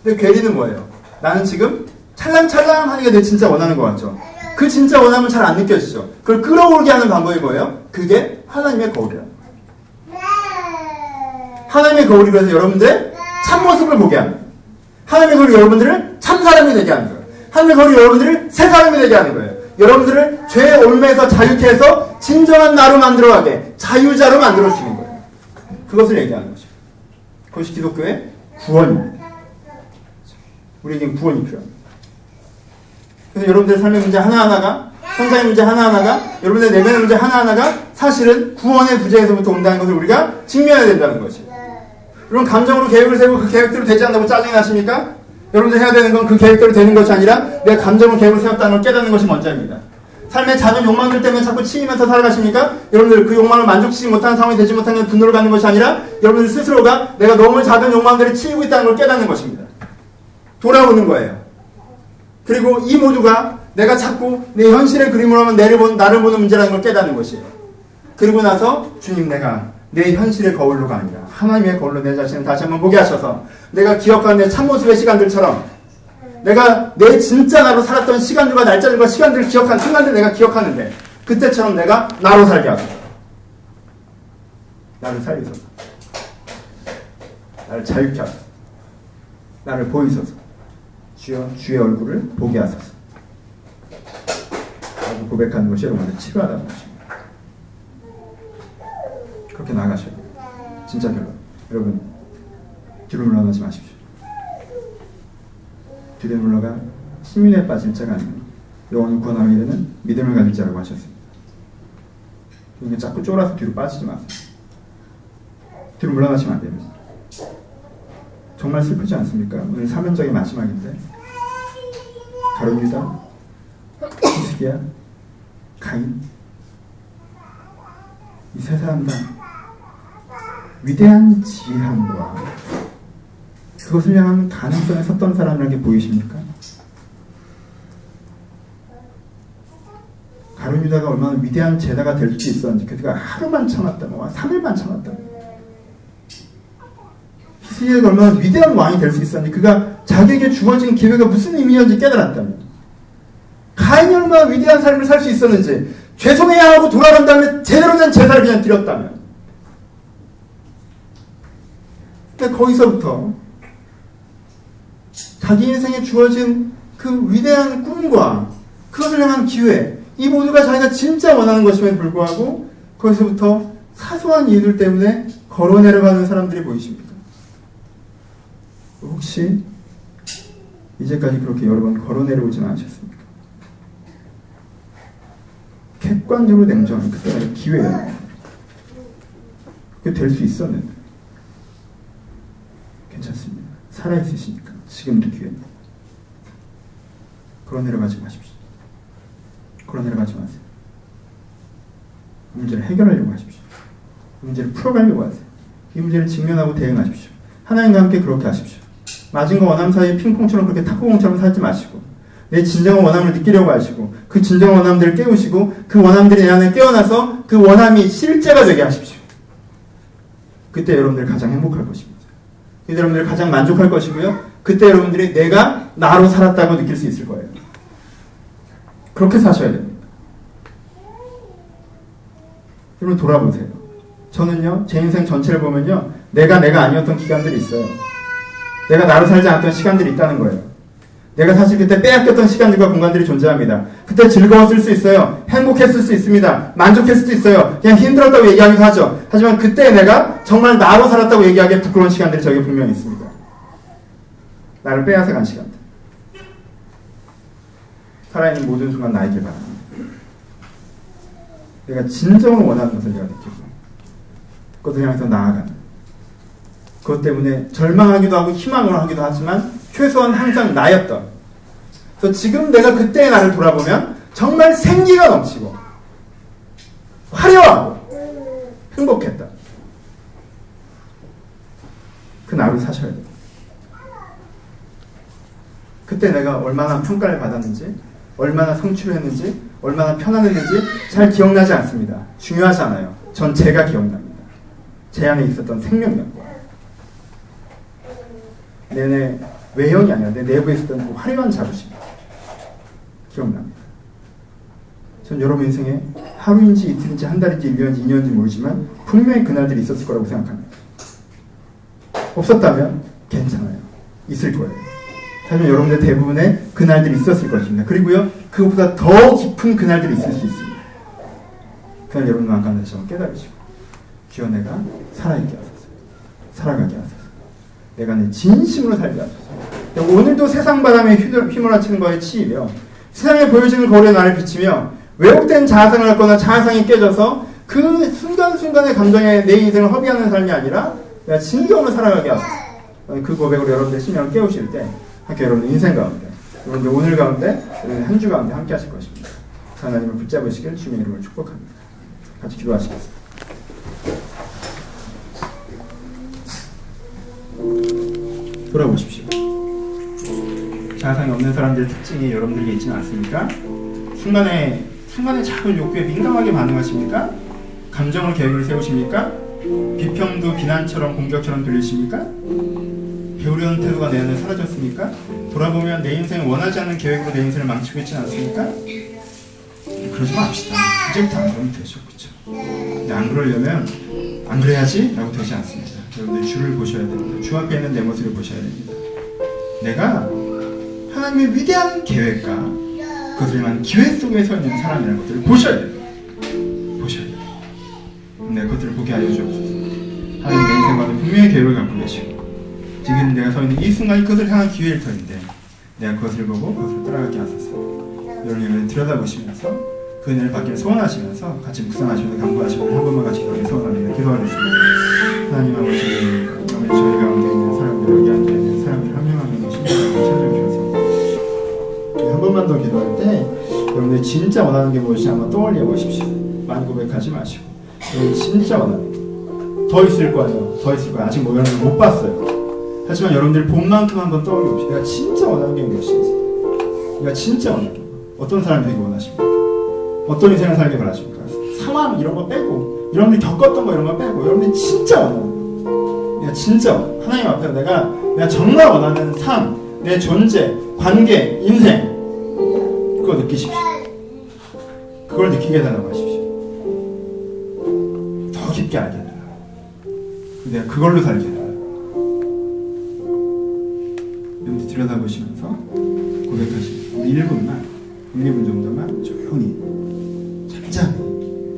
근데 괴리는 뭐예요? 나는 지금 찰랑찰랑 하는 게 내 진짜 원하는 것 같죠? 그 진짜 원함은 잘 안 느껴지죠? 그걸 끌어올게 하는 방법이 뭐예요? 그게 하나님의 거울이라 하나님의 거울이 그래서 여러분들의 참모습을 보게 합니다. 하나님의 거울이 여러분들을 참사람이 되게 하는 거예요. 하나님의 거울이 여러분들을 새 사람이 되게 하는 거예요. 여러분들을 죄의 올매에서 자유케 해서 진정한 나로 만들어가게 자유자로 만들어주시는 거예요. 그것을 얘기하는 것이죠. 그것이 기독교의 구원입니다. 우리에게 구원이 필요합니다. 그래서 여러분들의 삶의 문제 하나하나가 성장의 문제 하나하나가 여러분의 내면의 문제 하나하나가 사실은 구원의 부재에서부터 온다는 것을 우리가 직면해야 된다는 것이에요. 여러분 감정으로 계획을 세우고 그 계획대로 되지 않다고 짜증이 나십니까? 여러분들 해야 되는 건 그 계획대로 되는 것이 아니라 내가 감정으로 계획을 세웠다는 걸 깨닫는 것이 먼저입니다. 삶의 작은 욕망들 때문에 자꾸 치이면서 살아가십니까? 여러분들 그 욕망을 만족시키지 못하는 상황이 되지 못하는 분노를 갖는 것이 아니라 여러분들 스스로가 내가 너무 작은 욕망들을 치이고 있다는 걸 깨닫는 것입니다. 돌아오는 거예요. 그리고 이 모두가 내가 자꾸 내 현실의 그림으로 하면 나를, 본, 나를 보는 문제라는 걸 깨닫는 것이에요. 그리고 나서 주님 내가 내 현실의 거울로가 아니라 하나님의 거울로 내 자신을 다시 한번 보게 하셔서 내가 기억하는 내 참모습의 시간들처럼 내가 내 진짜 나로 살았던 시간들과 날짜들과 시간들을 기억한 순간들 내가 기억하는데 그때처럼 내가 나로 살게 하소서. 나를 살리소서. 나를 자유케 하소서. 나를 보이소서. 주여 주의 얼굴을 보게 하소서. 라고 고백하는 것이 여러분의 치료하다는 것입니다. 그렇게 나가셔야 돼요. 진짜 결론. 여러분 뒤로 물러나지 마십시오. 뒤로 물러가 신민에 빠질 자가 아니면 영혼을 구원하게 되는 믿음을 가질 자라고 하셨습니다. 자꾸 쫄아서 뒤로 빠지지 마세요. 뒤로 물러나시면 안 됩니다. 정말 슬프지 않습니까? 오늘 사면적의 마지막인데 가룟유다, 히스기야, 가인 이 세 사람 다 위대한 지혜함과 그것을 향한 가능성에 섰던 사람이라는 게 보이십니까? 가룟 유다가 얼마나 위대한 제자가 될 수 있었는지 그가 하루만 참았다고 뭐 3일만 참았다고 히스기야가 얼마나 위대한 왕이 될 수 있었는지 그가 자기에게 주어진 기회가 무슨 의미였는지 깨달았다면 가인이 얼마나 위대한 삶을 살 수 있었는지 죄송해야 하고 돌아간 다음에 제대로 된 제사를 그냥 드렸다면 근데 거기서부터 자기 인생에 주어진 그 위대한 꿈과 그것을 향한 기회 이 모두가 자기가 진짜 원하는 것임에도 불구하고 거기서부터 사소한 이유들 때문에 걸어 내려가는 사람들이 보이십니까? 혹시 이제까지 그렇게 여러 번 걸어 내려오지는 않으셨습니까? 객관적으로 냉정한 그때가 기회예요. 그게 될 수 있었는데 괜찮습니다. 살아있으시니까 지금도 기회입니다. 걸어 내려가지 마십시오. 걸어 내려가지 마세요. 문제를 해결하려고 하십시오. 문제를 풀어가려고 하세요. 이 문제를 직면하고 대응하십시오. 하나님과 함께 그렇게 하십시오. 맞은 거 원함 사이에 핑퐁처럼 그렇게 탁구공처럼 살지 마시고 내 진정한 원함을 느끼려고 하시고 그 진정한 원함들을 깨우시고 그 원함들이 내 안에 깨어나서 그 원함이 실제가 되게 하십시오. 그때 여러분들 가장 행복할 것입니다. 그때 여러분들 가장 만족할 것이고요. 그때 여러분들이 내가 나로 살았다고 느낄 수 있을 거예요. 그렇게 사셔야 됩니다. 여러분 돌아보세요. 저는요, 제 인생 전체를 보면요, 내가 내가 아니었던 기간들이 있어요. 내가 나로 살지 않았던 시간들이 있다는 거예요. 내가 사실 그때 빼앗겼던 시간들과 공간들이 존재합니다. 그때 즐거웠을 수 있어요. 행복했을 수 있습니다. 만족했을 수도 있어요. 그냥 힘들었다고 얘기하기도 하죠. 하지만 그때 내가 정말 나로 살았다고 얘기하기에 부끄러운 시간들이 저기 분명히 있습니다. 나를 빼앗아 간 시간들. 살아있는 모든 순간 나에게 바랍니다. 내가 진정으로 원하는 것을 내가 느끼고 그것을 향해서 나아가는 그것 때문에 절망하기도 하고 희망을 하기도 하지만 최소한 항상 나였던 그래서 지금 내가 그때의 나를 돌아보면 정말 생기가 넘치고 화려하고 행복했다. 그 나를 사셔야 돼요. 그때 내가 얼마나 평가를 받았는지, 얼마나 성취를 했는지, 얼마나 편안했는지 잘 기억나지 않습니다. 중요하지 않아요. 전 제가 기억납니다. 제 안에 있었던 생명력과 내내 외형이 아니라 내 내부에 있었던 그 화려한 자부심 기억납니다. 전 여러분 인생에 하루인지 이틀인지 한 달인지 1년인지 2년인지 모르지만 분명히 그날들이 있었을 거라고 생각합니다. 없었다면 괜찮아요. 있을 거예요. 하지만 여러분들 대부분의 그날들이 있었을 것입니다. 그리고요, 그것보다 더 깊은 그날들이 있을 수 있습니다. 그날 여러분 마음 다시 한번 깨달으시고, 주여 내가 살아있게 하소서. 살아가게 하소서. 내가 내 진심으로 살게 하소서. 오늘도 세상 바람에 휘몰아치는 거에 치이며, 세상에 보여지는 거리에 나를 비치며, 왜곡된 자아상을 갖거나 자아상이 깨져서 그 순간순간의 감정에 내 인생을 허비하는 삶이 아니라, 내가 진정으로 살아가게 하소서. 그 고백으로 여러분들 심령을 깨우실 때, 함께 여러분 인생 가운데, 여러분들 오늘 가운데, 한 주 가운데 함께 하실 것입니다. 하나님을 붙잡으시길 주님의 이름을 축복합니다. 같이 기도하시겠습니다. 돌아보십시오. 자상이 없는 사람들의 특징이 여러분들에게 있지는 않습니까? 순간에, 순간에 작은 욕구에 민감하게 반응하십니까? 감정을 계획을 세우십니까? 비평도 비난처럼 공격처럼 들리십니까? 배우려는 태도가 내 안에 사라졌습니까? 돌아보면 내 인생을 원하지 않는 계획으로 내 인생을 망치고 있지 않습니까? 그러지 맙시다. 이제부터 안 그러면 되죠. 근데 안 그러려면 안 그래야지? 라고 되지 않습니다. 여러분들 주를 보셔야 됩니다. 주 앞에 있는 내 모습을 보셔야 됩니다. 내가 하나님의 위대한 계획과 위한 기회 속에 서 있는 사람이라는 것들을 보셔야 돼요. 보셔야 돼요. 네, 그것들을 보게 하여 주옵소서. 하나님 내 인생과는 분명히 계획을 갖고 계시고 지금 내가 서 있는 이 순간이 그것을 향한 기회일 터인데 내가 그것을 보고 그것을 따라가게 하소서. 여러분을 들여다보시면서 그 은혜를 받기를 소원하시면서 같이 묵상하시면서 간구하시면서 한 번만 같이 기도하기 소원합니다. 기도하겠습니다. 하나님 아버지, 아버지 저희 가운데 있는 사람들 여기 앉아 있는 사람들 한 명 한 명의 심장을 찾아주셔서 한 번만 더 기도할 때 여러분들 진짜 원하는 게 무엇인지 한번 떠올려 보십시오. 많이 고백하지 마시고 여러분 진짜 원하는 게더 있을 거예요. 더 있을 거예요. 아직 뭐 여러분들 못 봤어요. 하지만 여러분들 본 만큼 한번 떠올려 봅시다. 내가 진짜 원하는 게 무엇인지. 내가 진짜 원하는 게 어떤 사람이 되기 원하십니까? 어떤 인생을 살기 바라십니까? 상황 이런 거 빼고 여러분들이 겪었던 거 이런 거 빼고 여러분들이 진짜 원하는 거 내가 진짜. 하나님 앞에 내가 내가 정말 원하는 삶, 내 존재, 관계, 인생 그거 느끼십시오. 그걸 느끼게 해달라고 하십시오. 더 깊게 알게 해달라고. 내가 그걸로 살게 해달라고. 여러분들 들여다보시면서 고백하시고 우리 1분만 1, 2분 정도만 조용히 잠잠히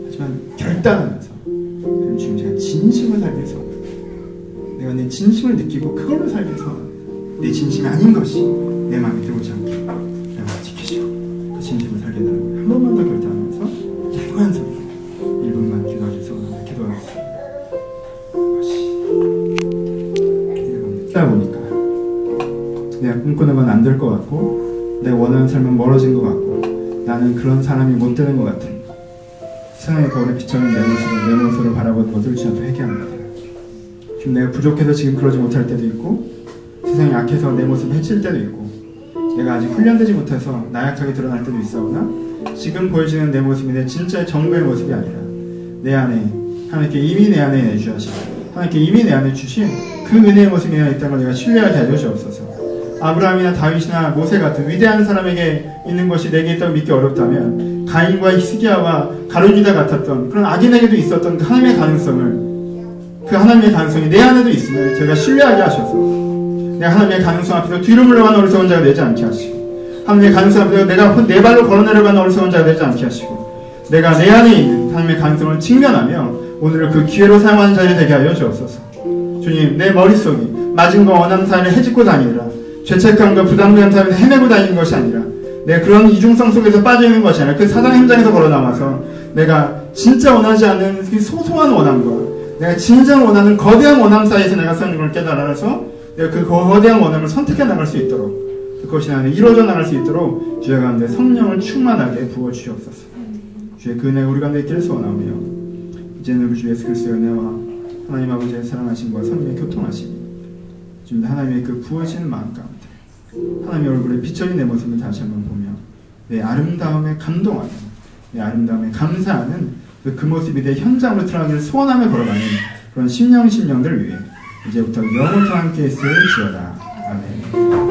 하지만 결단하 진심을 느끼고 그걸로 위해서 내 진심이 아닌 것이 내 마음에 들어오지 않게 내가 지키시고 그 진심을 살게 되라고 한 번만 더 결단하면서 조용한 소리로 1분만 기도하기 위해서 기도하겠습니다 보니까 내가 꿈꾸는 건 안 될 것 같고 내가 원하는 삶은 멀어진 것 같고 나는 그런 사람이 못 되는 것 같은 세상의 거울에 비춰는 내 모습을 내 모습을 바라보는 것을 주님한테 회개합니다. 지금 내가 부족해서 지금 그러지 못할 때도 있고 세상이 약해서 내 모습을 해칠 때도 있고 내가 아직 훈련되지 못해서 나약하게 드러날 때도 있어오나? 지금 보여지는 내 모습이 내 진짜의 정부의 모습이 아니라 내 안에 하나님께 이미 내 안에 내주하신 하나님께 이미 내 안에 주신 그 은혜의 모습이 내가 있다는 걸 내가 신뢰하게 하여 주옵소서 아브라함이나 다윗이나 모세 같은 위대한 사람에게 있는 것이 내게 있다고 믿기 어렵다면 가인과 히스기야와 가룟유다 같았던 그런 악인에게도 있었던 그 하나님의 가능성을 그 하나님의 가능성이 내 안에도 있음을 제가 신뢰하게 하셔서 내가 하나님의 가능성 앞에서 뒤로 물러가는 어리석은 자가 되지 않게 하시고 하나님의 가능성 앞에서 내가 내 발로 걸어내려가는 어리석은 자가 되지 않게 하시고 내가 내 안에 있는 하나님의 가능성을 직면하며 오늘을 그 기회로 사용하는 자리 되게 하여 주옵소서. 주님 내 머릿속이 맞은 거 원하는 삶을 해짓고 다니느라 죄책감과 부담감 삶에서 헤매고 다니는 것이 아니라 내가 그런 이중성 속에서 빠져있는 것이 아니라 그 사단 현장에서 걸어나와서 내가 진짜 원하지 않는 그 소소한 원함과 내가 진정 원하는 거대한 원함 사이에서 내가 걸 깨달아서 내가 그 거대한 원함을 선택해 나갈 수 있도록 그것이 나는 이루어져 나갈 수 있도록 주의 가운데 성령을 충만하게 부어 주시옵소서. 주의 그 은혜가 우리 가운데 있기를 소원하며 이제는 우리 주 예수 그리스도의 은혜와 하나님 아버지의 사랑하심과 성령의 교통하심 지금 하나님의 그 부어지는 마음 가운데 하나님의 얼굴에 비춰진 내 모습을 다시 한번 보며 내 아름다움에 감동하는 내 아름다움에 감사하는 그, 그 모습이 내 현장으로 드러나기를 소원하며 걸어가는 그런 심령 심령들 위해 이제부터 영원토 함께 있을 지어다. 아멘.